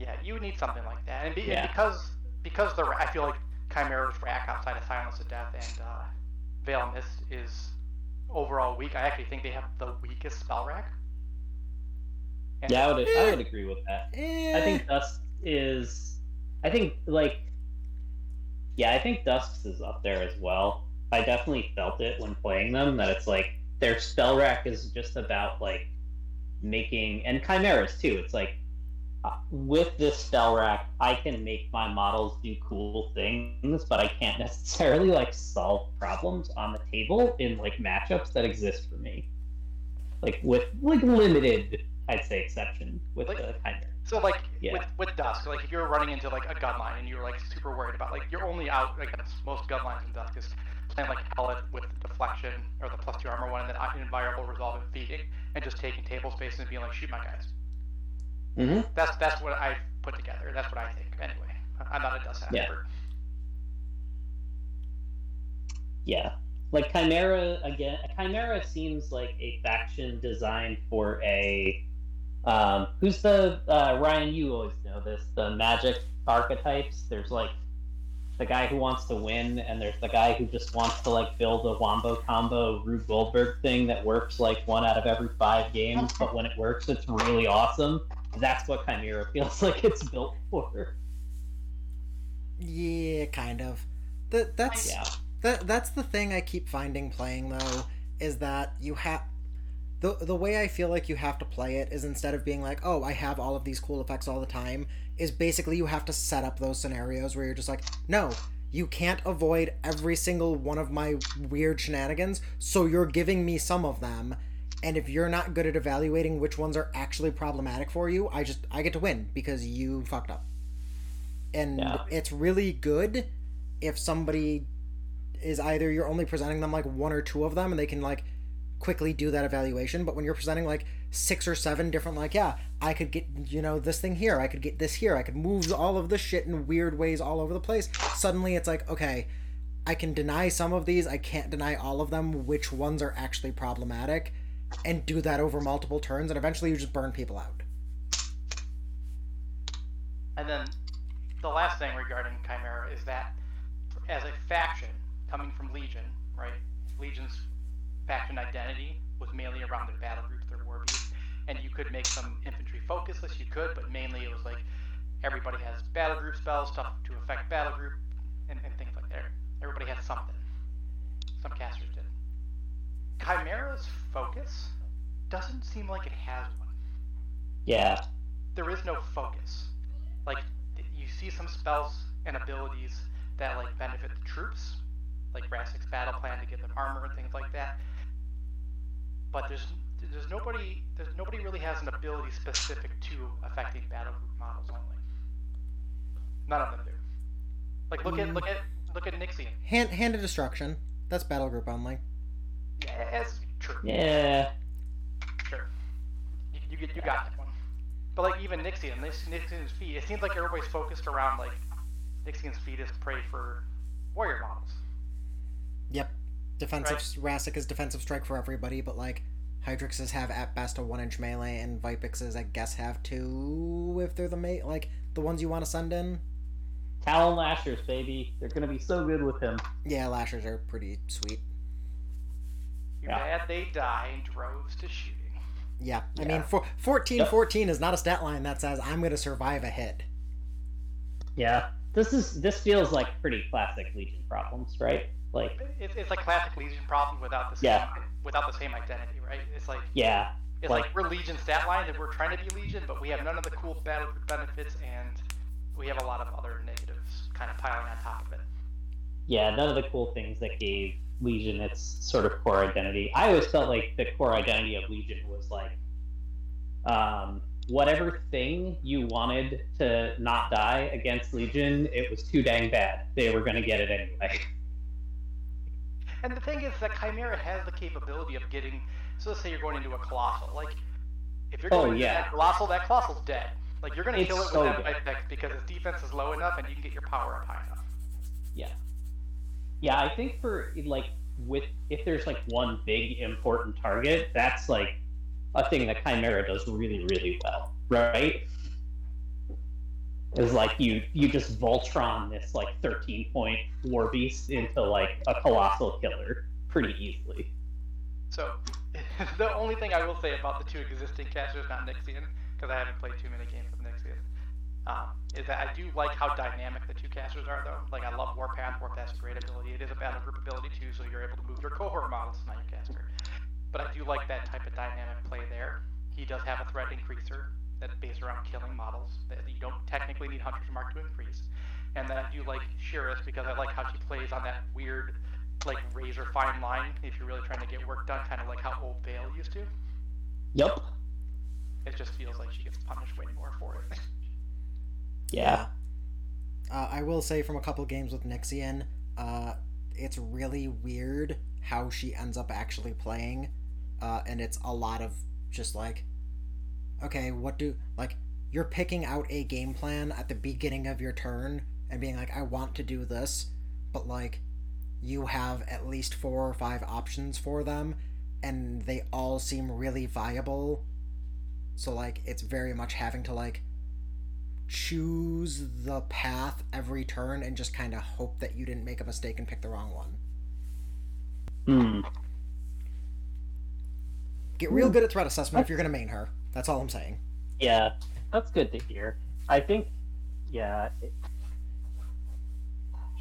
Yeah, you would need something like that, and, be, Yeah. and because because the I feel like Khymaera's rack outside of Silence of Death and uh, Veil Mist is overall weak. I actually think they have the weakest spell rack. And Yeah, I would I would agree with that. I Eh, think Dusk is. I think like. Yeah, I think Dusk's is up there as well. I definitely felt it when playing them that it's like their spell rack is just about like making and chimeras too. It's like uh, with this spell rack, I can make my models do cool things, but I can't necessarily like solve problems on the table in like matchups that exist for me. Like with like limited, I'd say exception with Like- the chimera. So like Yeah. with with dusk, like if you're running into like a gun line and you're like super worried about like you're only out like most gun lines in dusk is playing like Hellet with deflection or the plus two armor one and then invariable resolve and feeding and just taking table space and being like shoot my guys. Mm-hmm. That's that's what I've put together. That's what I think anyway. I'm not a Dusk Yeah. expert. Yeah. Like Khymaera again Khymaera seems like a faction designed for a um who's the uh Ryan you always know this, the magic archetypes. There's like the guy who wants to win and there's the guy who just wants to like build a wombo combo Rube Goldberg thing that works like one out of every five games, but when it works it's really awesome. That's what Khymaera feels like it's built for. Yeah, kind of. That that's Yeah. that that's the thing I keep finding playing though is that you have the the way I feel like you have to play it is instead of being like, "Oh, I have all of these cool effects all the time," is basically you have to set up those scenarios where you're just like, "No, you can't avoid every single one of my weird shenanigans, so you're giving me some of them." And if you're not good at evaluating which ones are actually problematic for you, I just I get to win because you fucked up. And Yeah. it's really good if somebody is either you're only presenting them like one or two of them and they can like quickly do that evaluation but when you're presenting like six or seven different like yeah i could get you know this thing here i could get this here i could move all of this shit in weird ways all over the place suddenly it's like okay i can deny some of these i can't deny all of them which ones are actually problematic and do that over multiple turns and eventually you just burn people out And then the last thing regarding Khymaera is that as a faction coming from Legion, right? Legion's faction identity was mainly around their battle groups, their warbeasts. and you could make some infantry focus lists, you could, but mainly it was like everybody has battle group spells, stuff to affect battle group, and, and things like that. Everybody has something. Some casters did. Khymaera's focus doesn't seem like it has one Yeah. there is no focus. Like you see some spells and abilities that like benefit the troops, like Rassic's battle plan to give them armor and things like that. But there's there's nobody there's nobody really has an ability specific to affecting battle group models only. None of them do. Like look at look at look at Nixian. hand hand of destruction that's battle group only Yes, true. Yeah. Sure. You, you get you got that one. But like even Nixian, Nix- Nixian's feat, it seems like everybody's focused around like Nixian's feat is prey for warrior models. Yep. Defensive Rassic is defensive strike for everybody, but like Hydrixes have at best a one inch melee, and Vipexes I guess have two if they're the mate like the ones you want to send in. Talon Lashers, baby. They're gonna be so good with him. Yeah, lashers are pretty sweet. You're Yeah. bad they die in droves to shooting. Yeah, I Yeah. mean, for, 14 Yep. 14 is not a stat line that says I'm going to survive a hit. Yeah. This is this feels like pretty classic Legion problems, right? Like, It's, it's like classic Legion problem without the same Yeah. without the same identity, right? It's like yeah, it's like- like, we're Legion stat line and we're trying to be Legion, but we have none of the cool battle benefits and we have a lot of other negatives kind of piling on top of it. yeah, none of the cool things that gave Legion its sort of core identity. I always felt like the core identity of Legion was like, um, whatever thing you wanted to not die against Legion, it was too dang bad. They were gonna get it anyway. And the thing is that Khymaera has the capability of getting. So let's say you're going into a colossal. Like, if you're Oh, going into yeah. that colossal, that colossal's dead. Like you're gonna It's kill it with so that good. effect because its defense is low enough and you can get your power up high enough. Yeah. Yeah, I think for like with if there's like one big important target, that's like a thing that Chimera does really, really well, right? Is like you you just Voltron this like thirteen point war beast into like a colossal killer pretty easily. So the only thing I will say about the two existing casters, not Nixian, because I haven't played too many games with Nixian, Um, is that I do like how dynamic the two casters are, though. Like, I love Warpath. Warpath's a great ability. It is a battle group ability, too, so you're able to move your cohort models not your caster. But I do like that type of dynamic play there. He does have a threat increaser that's based around killing models that you don't technically need Hunter's Mark to increase. And then I do like Shirris because I like how she plays on that weird, like, razor fine line if you're really trying to get work done, kind of like how Old Vale used to. Yep. It just feels like she gets punished way more for it. Yeah. Uh, I will say from a couple games with Nixian, uh, it's really weird how she ends up actually playing, uh, and it's a lot of just like, okay, what do like you're picking out a game plan at the beginning of your turn and being like, I want to do this, but like you have at least four or five options for them, and they all seem really viable. So like it's very much having to like choose the path every turn and just kind of hope that you didn't make a mistake and pick the wrong one. Hmm. Get real good at threat assessment if you're going to main her. That's all I'm saying. Yeah, that's good to hear. I think, yeah, it,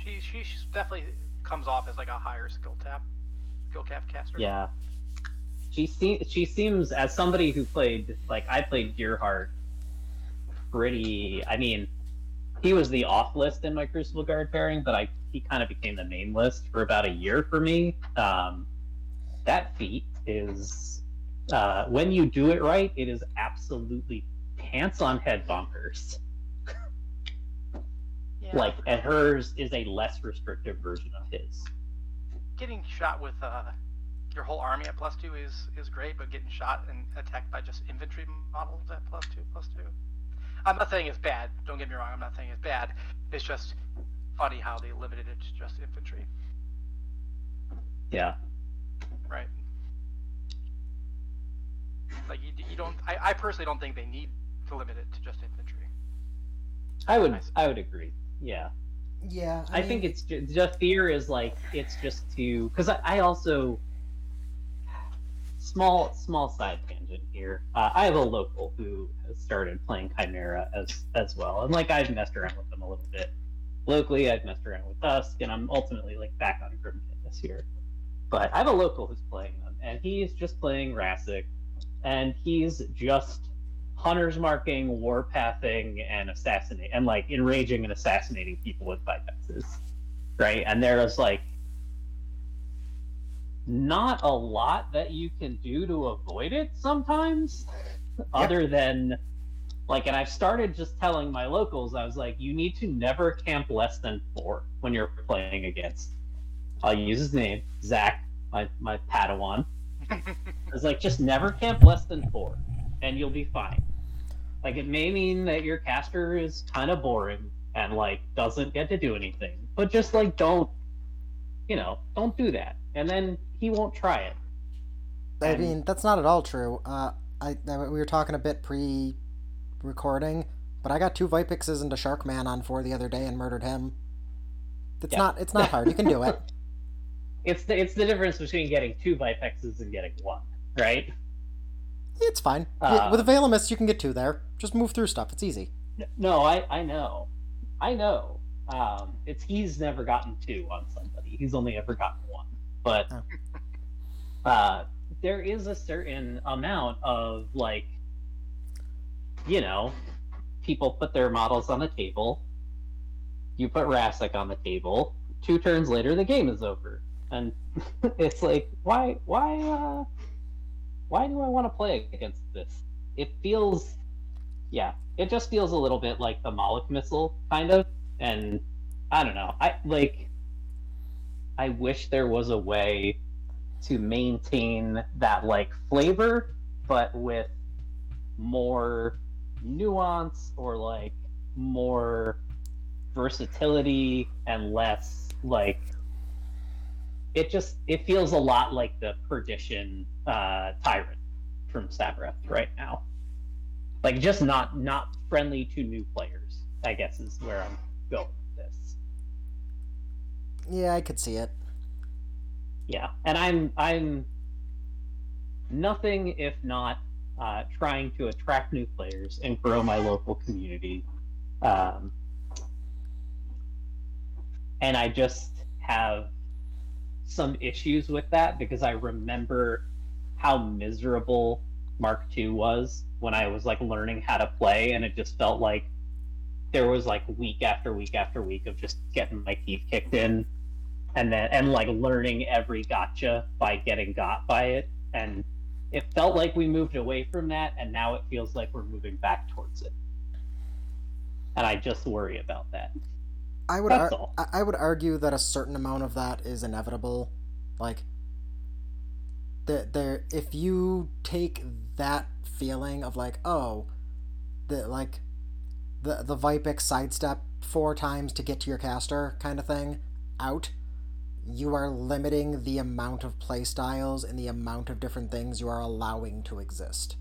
She she definitely comes off as like a higher skill tap, skill cap caster. yeah. She se- she seems as somebody who played like I played Gearhart pretty. I mean, he was the off list in my Crucible Guard pairing, but I he kind of became the main list for about a year for me. Um, that feat is uh, when you do it right, it is absolutely pants on head bonkers. Yeah. Like, and hers is a less restrictive version of his. getting shot with uh, your whole army at plus two is is great, but getting shot and attacked by just infantry models at plus two plus two. I'm not saying it's bad. Don't get me wrong. I'm not saying it's bad. It's just funny how they limited it to just infantry, Yeah. right? Like you, you don't. I, I personally don't think they need to limit it to just infantry. I would I would agree. Yeah. Yeah, I, think it's just, just fear is like it's just to because I, I also small small side tangent here. Uh, I have a local who has started playing Khymaera as as well, and like I've messed around with them a little bit locally. I've messed around with Dusk, and I'm ultimately like back on Grymkin this year. But I have a local who's playing them, and he's just playing Rassic, and he's just hunters marking, warpathing, and assassinate, and like enraging and assassinating people with vipexes, right? And there's like not a lot that you can do to avoid it sometimes, other than like, and I've started just telling my locals, I was like, you need to never camp less than four when you're playing against. I'll use his name, Zach, my my Padawan. I was like, just never camp less than four, and you'll be fine. Like, it may mean that your caster is kind of boring and like doesn't get to do anything, but just like don't, you know, don't do that, and then he won't try it. I and- mean, that's not at all true. Uh, I, I we were talking a bit pre-recording, but I got two Vipexes Shark Man on four the other day and murdered him. It's Yeah. not it's not hard. You can do it. It's the it's the difference between getting two Vipexes and getting one, right? It's fine. Uh, With Availamus, you can get two there. Just move through stuff. It's easy. No, I I know, I know. Um, it's he's never gotten two on somebody. He's only ever gotten one. But Oh. uh, there is a certain amount of like, you know, people put their models on the table. You put Rassic on the table. Two turns later, the game is over, and it's like, why, why, uh, why do I want to play against this? It feels, yeah, it just feels a little bit like the Moloch missile, kind of. And I don't know. I like. I wish there was a way to maintain that like flavor, but with more nuance or like more versatility and less like it just it feels a lot like the perdition uh tyrant from Sabreth right now like just not not friendly to new players i guess is where i'm going with this Yeah, I could see it. yeah and i'm i'm nothing if not uh, trying to attract new players and grow my local community Um, and I just have some issues with that because I remember how miserable Mark II was when I was like learning how to play, and it just felt like there was like week after week after week of just getting my teeth kicked in, and then and like learning every gotcha by getting got by it, and it felt like we moved away from that, and now it feels like we're moving back towards it, and I just worry about that. I would ar- I would argue that a certain amount of that is inevitable. Like there there if you take that feeling of like, oh, the like the the Vipex sidestep four times to get to your caster kind of thing out, you are limiting the amount of playstyles and the amount of different things you are allowing to exist.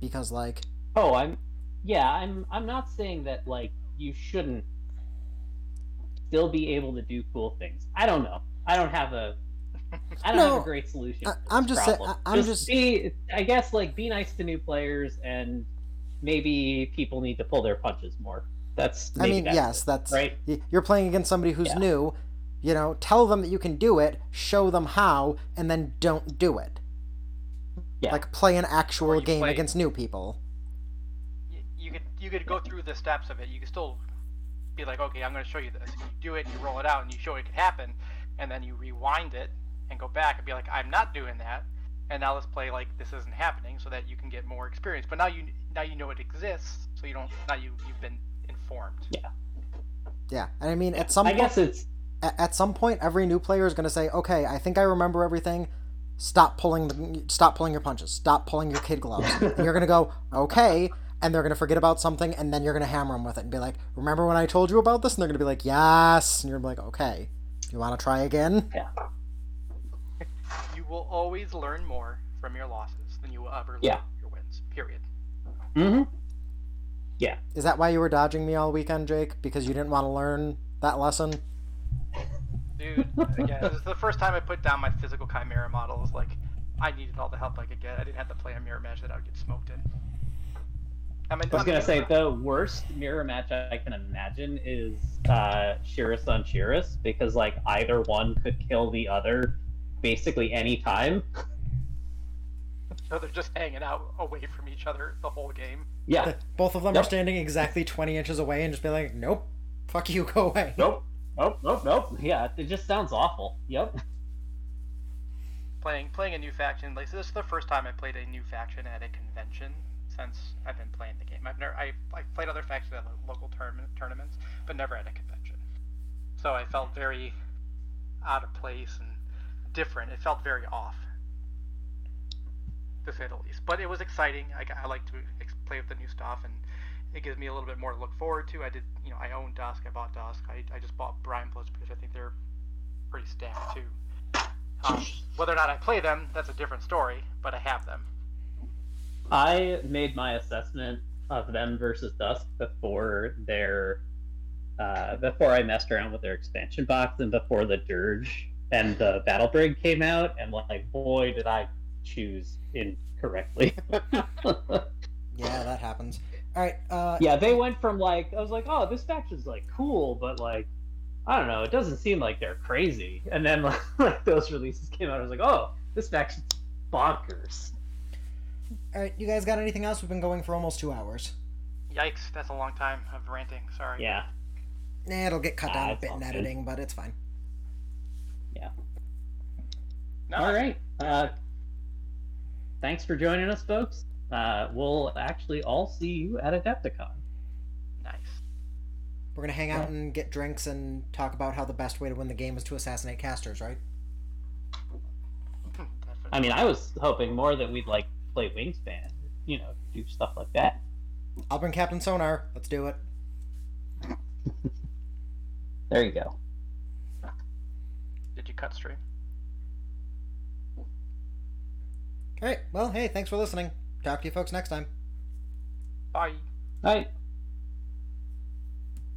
Because like Oh, I'm yeah, I'm I'm not saying that like you shouldn't still be able to do cool things. I don't know. I don't have a I don't No, have a great solution. I, I'm just say- problem. I- I'm just- be I guess like be nice to new players and maybe people need to pull their punches more. That's I mean, that's yes, it, that's right. you're playing against somebody who's Yeah. new. You know, tell them that you can do it, show them how, and then don't do it. Yeah. Like play an actual game play- against new people. you, you could you could go through the steps of it. You could still be like, okay, I'm going to show you this. You do it, and you roll it out, and you show it could happen, and then you rewind it and go back and be like, I'm not doing that, and now let's play like this isn't happening, so that you can get more experience. But now you now you know it exists, so you don't now you you've been informed. Yeah, Yeah, and I mean, at some I point, guess it's a- at some point, every new player is going to say, "Okay, I think I remember everything. Stop pulling the, stop pulling your punches. Stop pulling your kid gloves." and you're going to go, "Okay," and they're going to forget about something, and then you're going to hammer them with it and be like, "Remember when I told you about this?" And they're going to be like, "Yes," and you're like, "Okay, you want to try again?" Yeah. you will always learn more from your losses than you will ever learn Yeah. your wins. Period. Mm hmm. Yeah. Is that why you were dodging me all weekend, Jake? Because you didn't want to learn that lesson? Dude, again, this is the first time I put down my physical chimera models. Like, I needed all the help I could get. I didn't have to play a mirror match that I would get smoked in. I mean, I was gonna say the worst mirror match I can imagine is uh, Shiras on Shiras because like either one could kill the other basically any time. So they're just hanging out away from each other the whole game. Yeah. Both of them Yep. are standing exactly 20 inches away and just be like, "Nope, fuck you, go away." Nope. Nope. Nope. Nope. Yeah. It just sounds awful. Yep. Playing playing a new faction. Like, so this is the first time I played a new faction at a convention since I've been playing the game. I've never I played other factions at local tournament tournaments, but never at a convention. So I felt very out of place and different. It felt very off, to say the least. But it was exciting. I, I like to ex- play with the new stuff, and it gives me a little bit more to look forward to. I did, you know, I own Dusk. I bought Dusk. I, I just bought Brinebloods because I think they're pretty stacked too. Um, whether or not I play them, that's a different story. But I have them. I made my assessment of them versus Dusk before their uh, before I messed around with their expansion box and before the Dirge and the Battle Brig came out, and like boy did I choose incorrectly. Yeah, that happens. All right, uh, yeah, they went from like I was like, oh, this faction's like cool, but like I don't know, it doesn't seem like they're crazy. And then like, like those releases came out, I was like, oh, this faction's bonkers. All right. You guys got anything else? We've been going for almost two hours. Yikes! That's a long time of ranting. Sorry. Yeah. Nah, it'll get cut down a bit in good. editing, but it's fine. No, All right. Uh, thanks for joining us, folks. Uh, we'll actually all see you at Adepticon. Nice. We're gonna hang out and get drinks and talk about how the best way to win the game is to assassinate casters, right? I mean, I was hoping more that we'd like play Wingspan, you know, do stuff like that. I'll bring Captain Sonar. Let's do it. There you go. Did you cut stream? All right. Well, hey, thanks for listening. Talk to you folks next time. Bye. All right.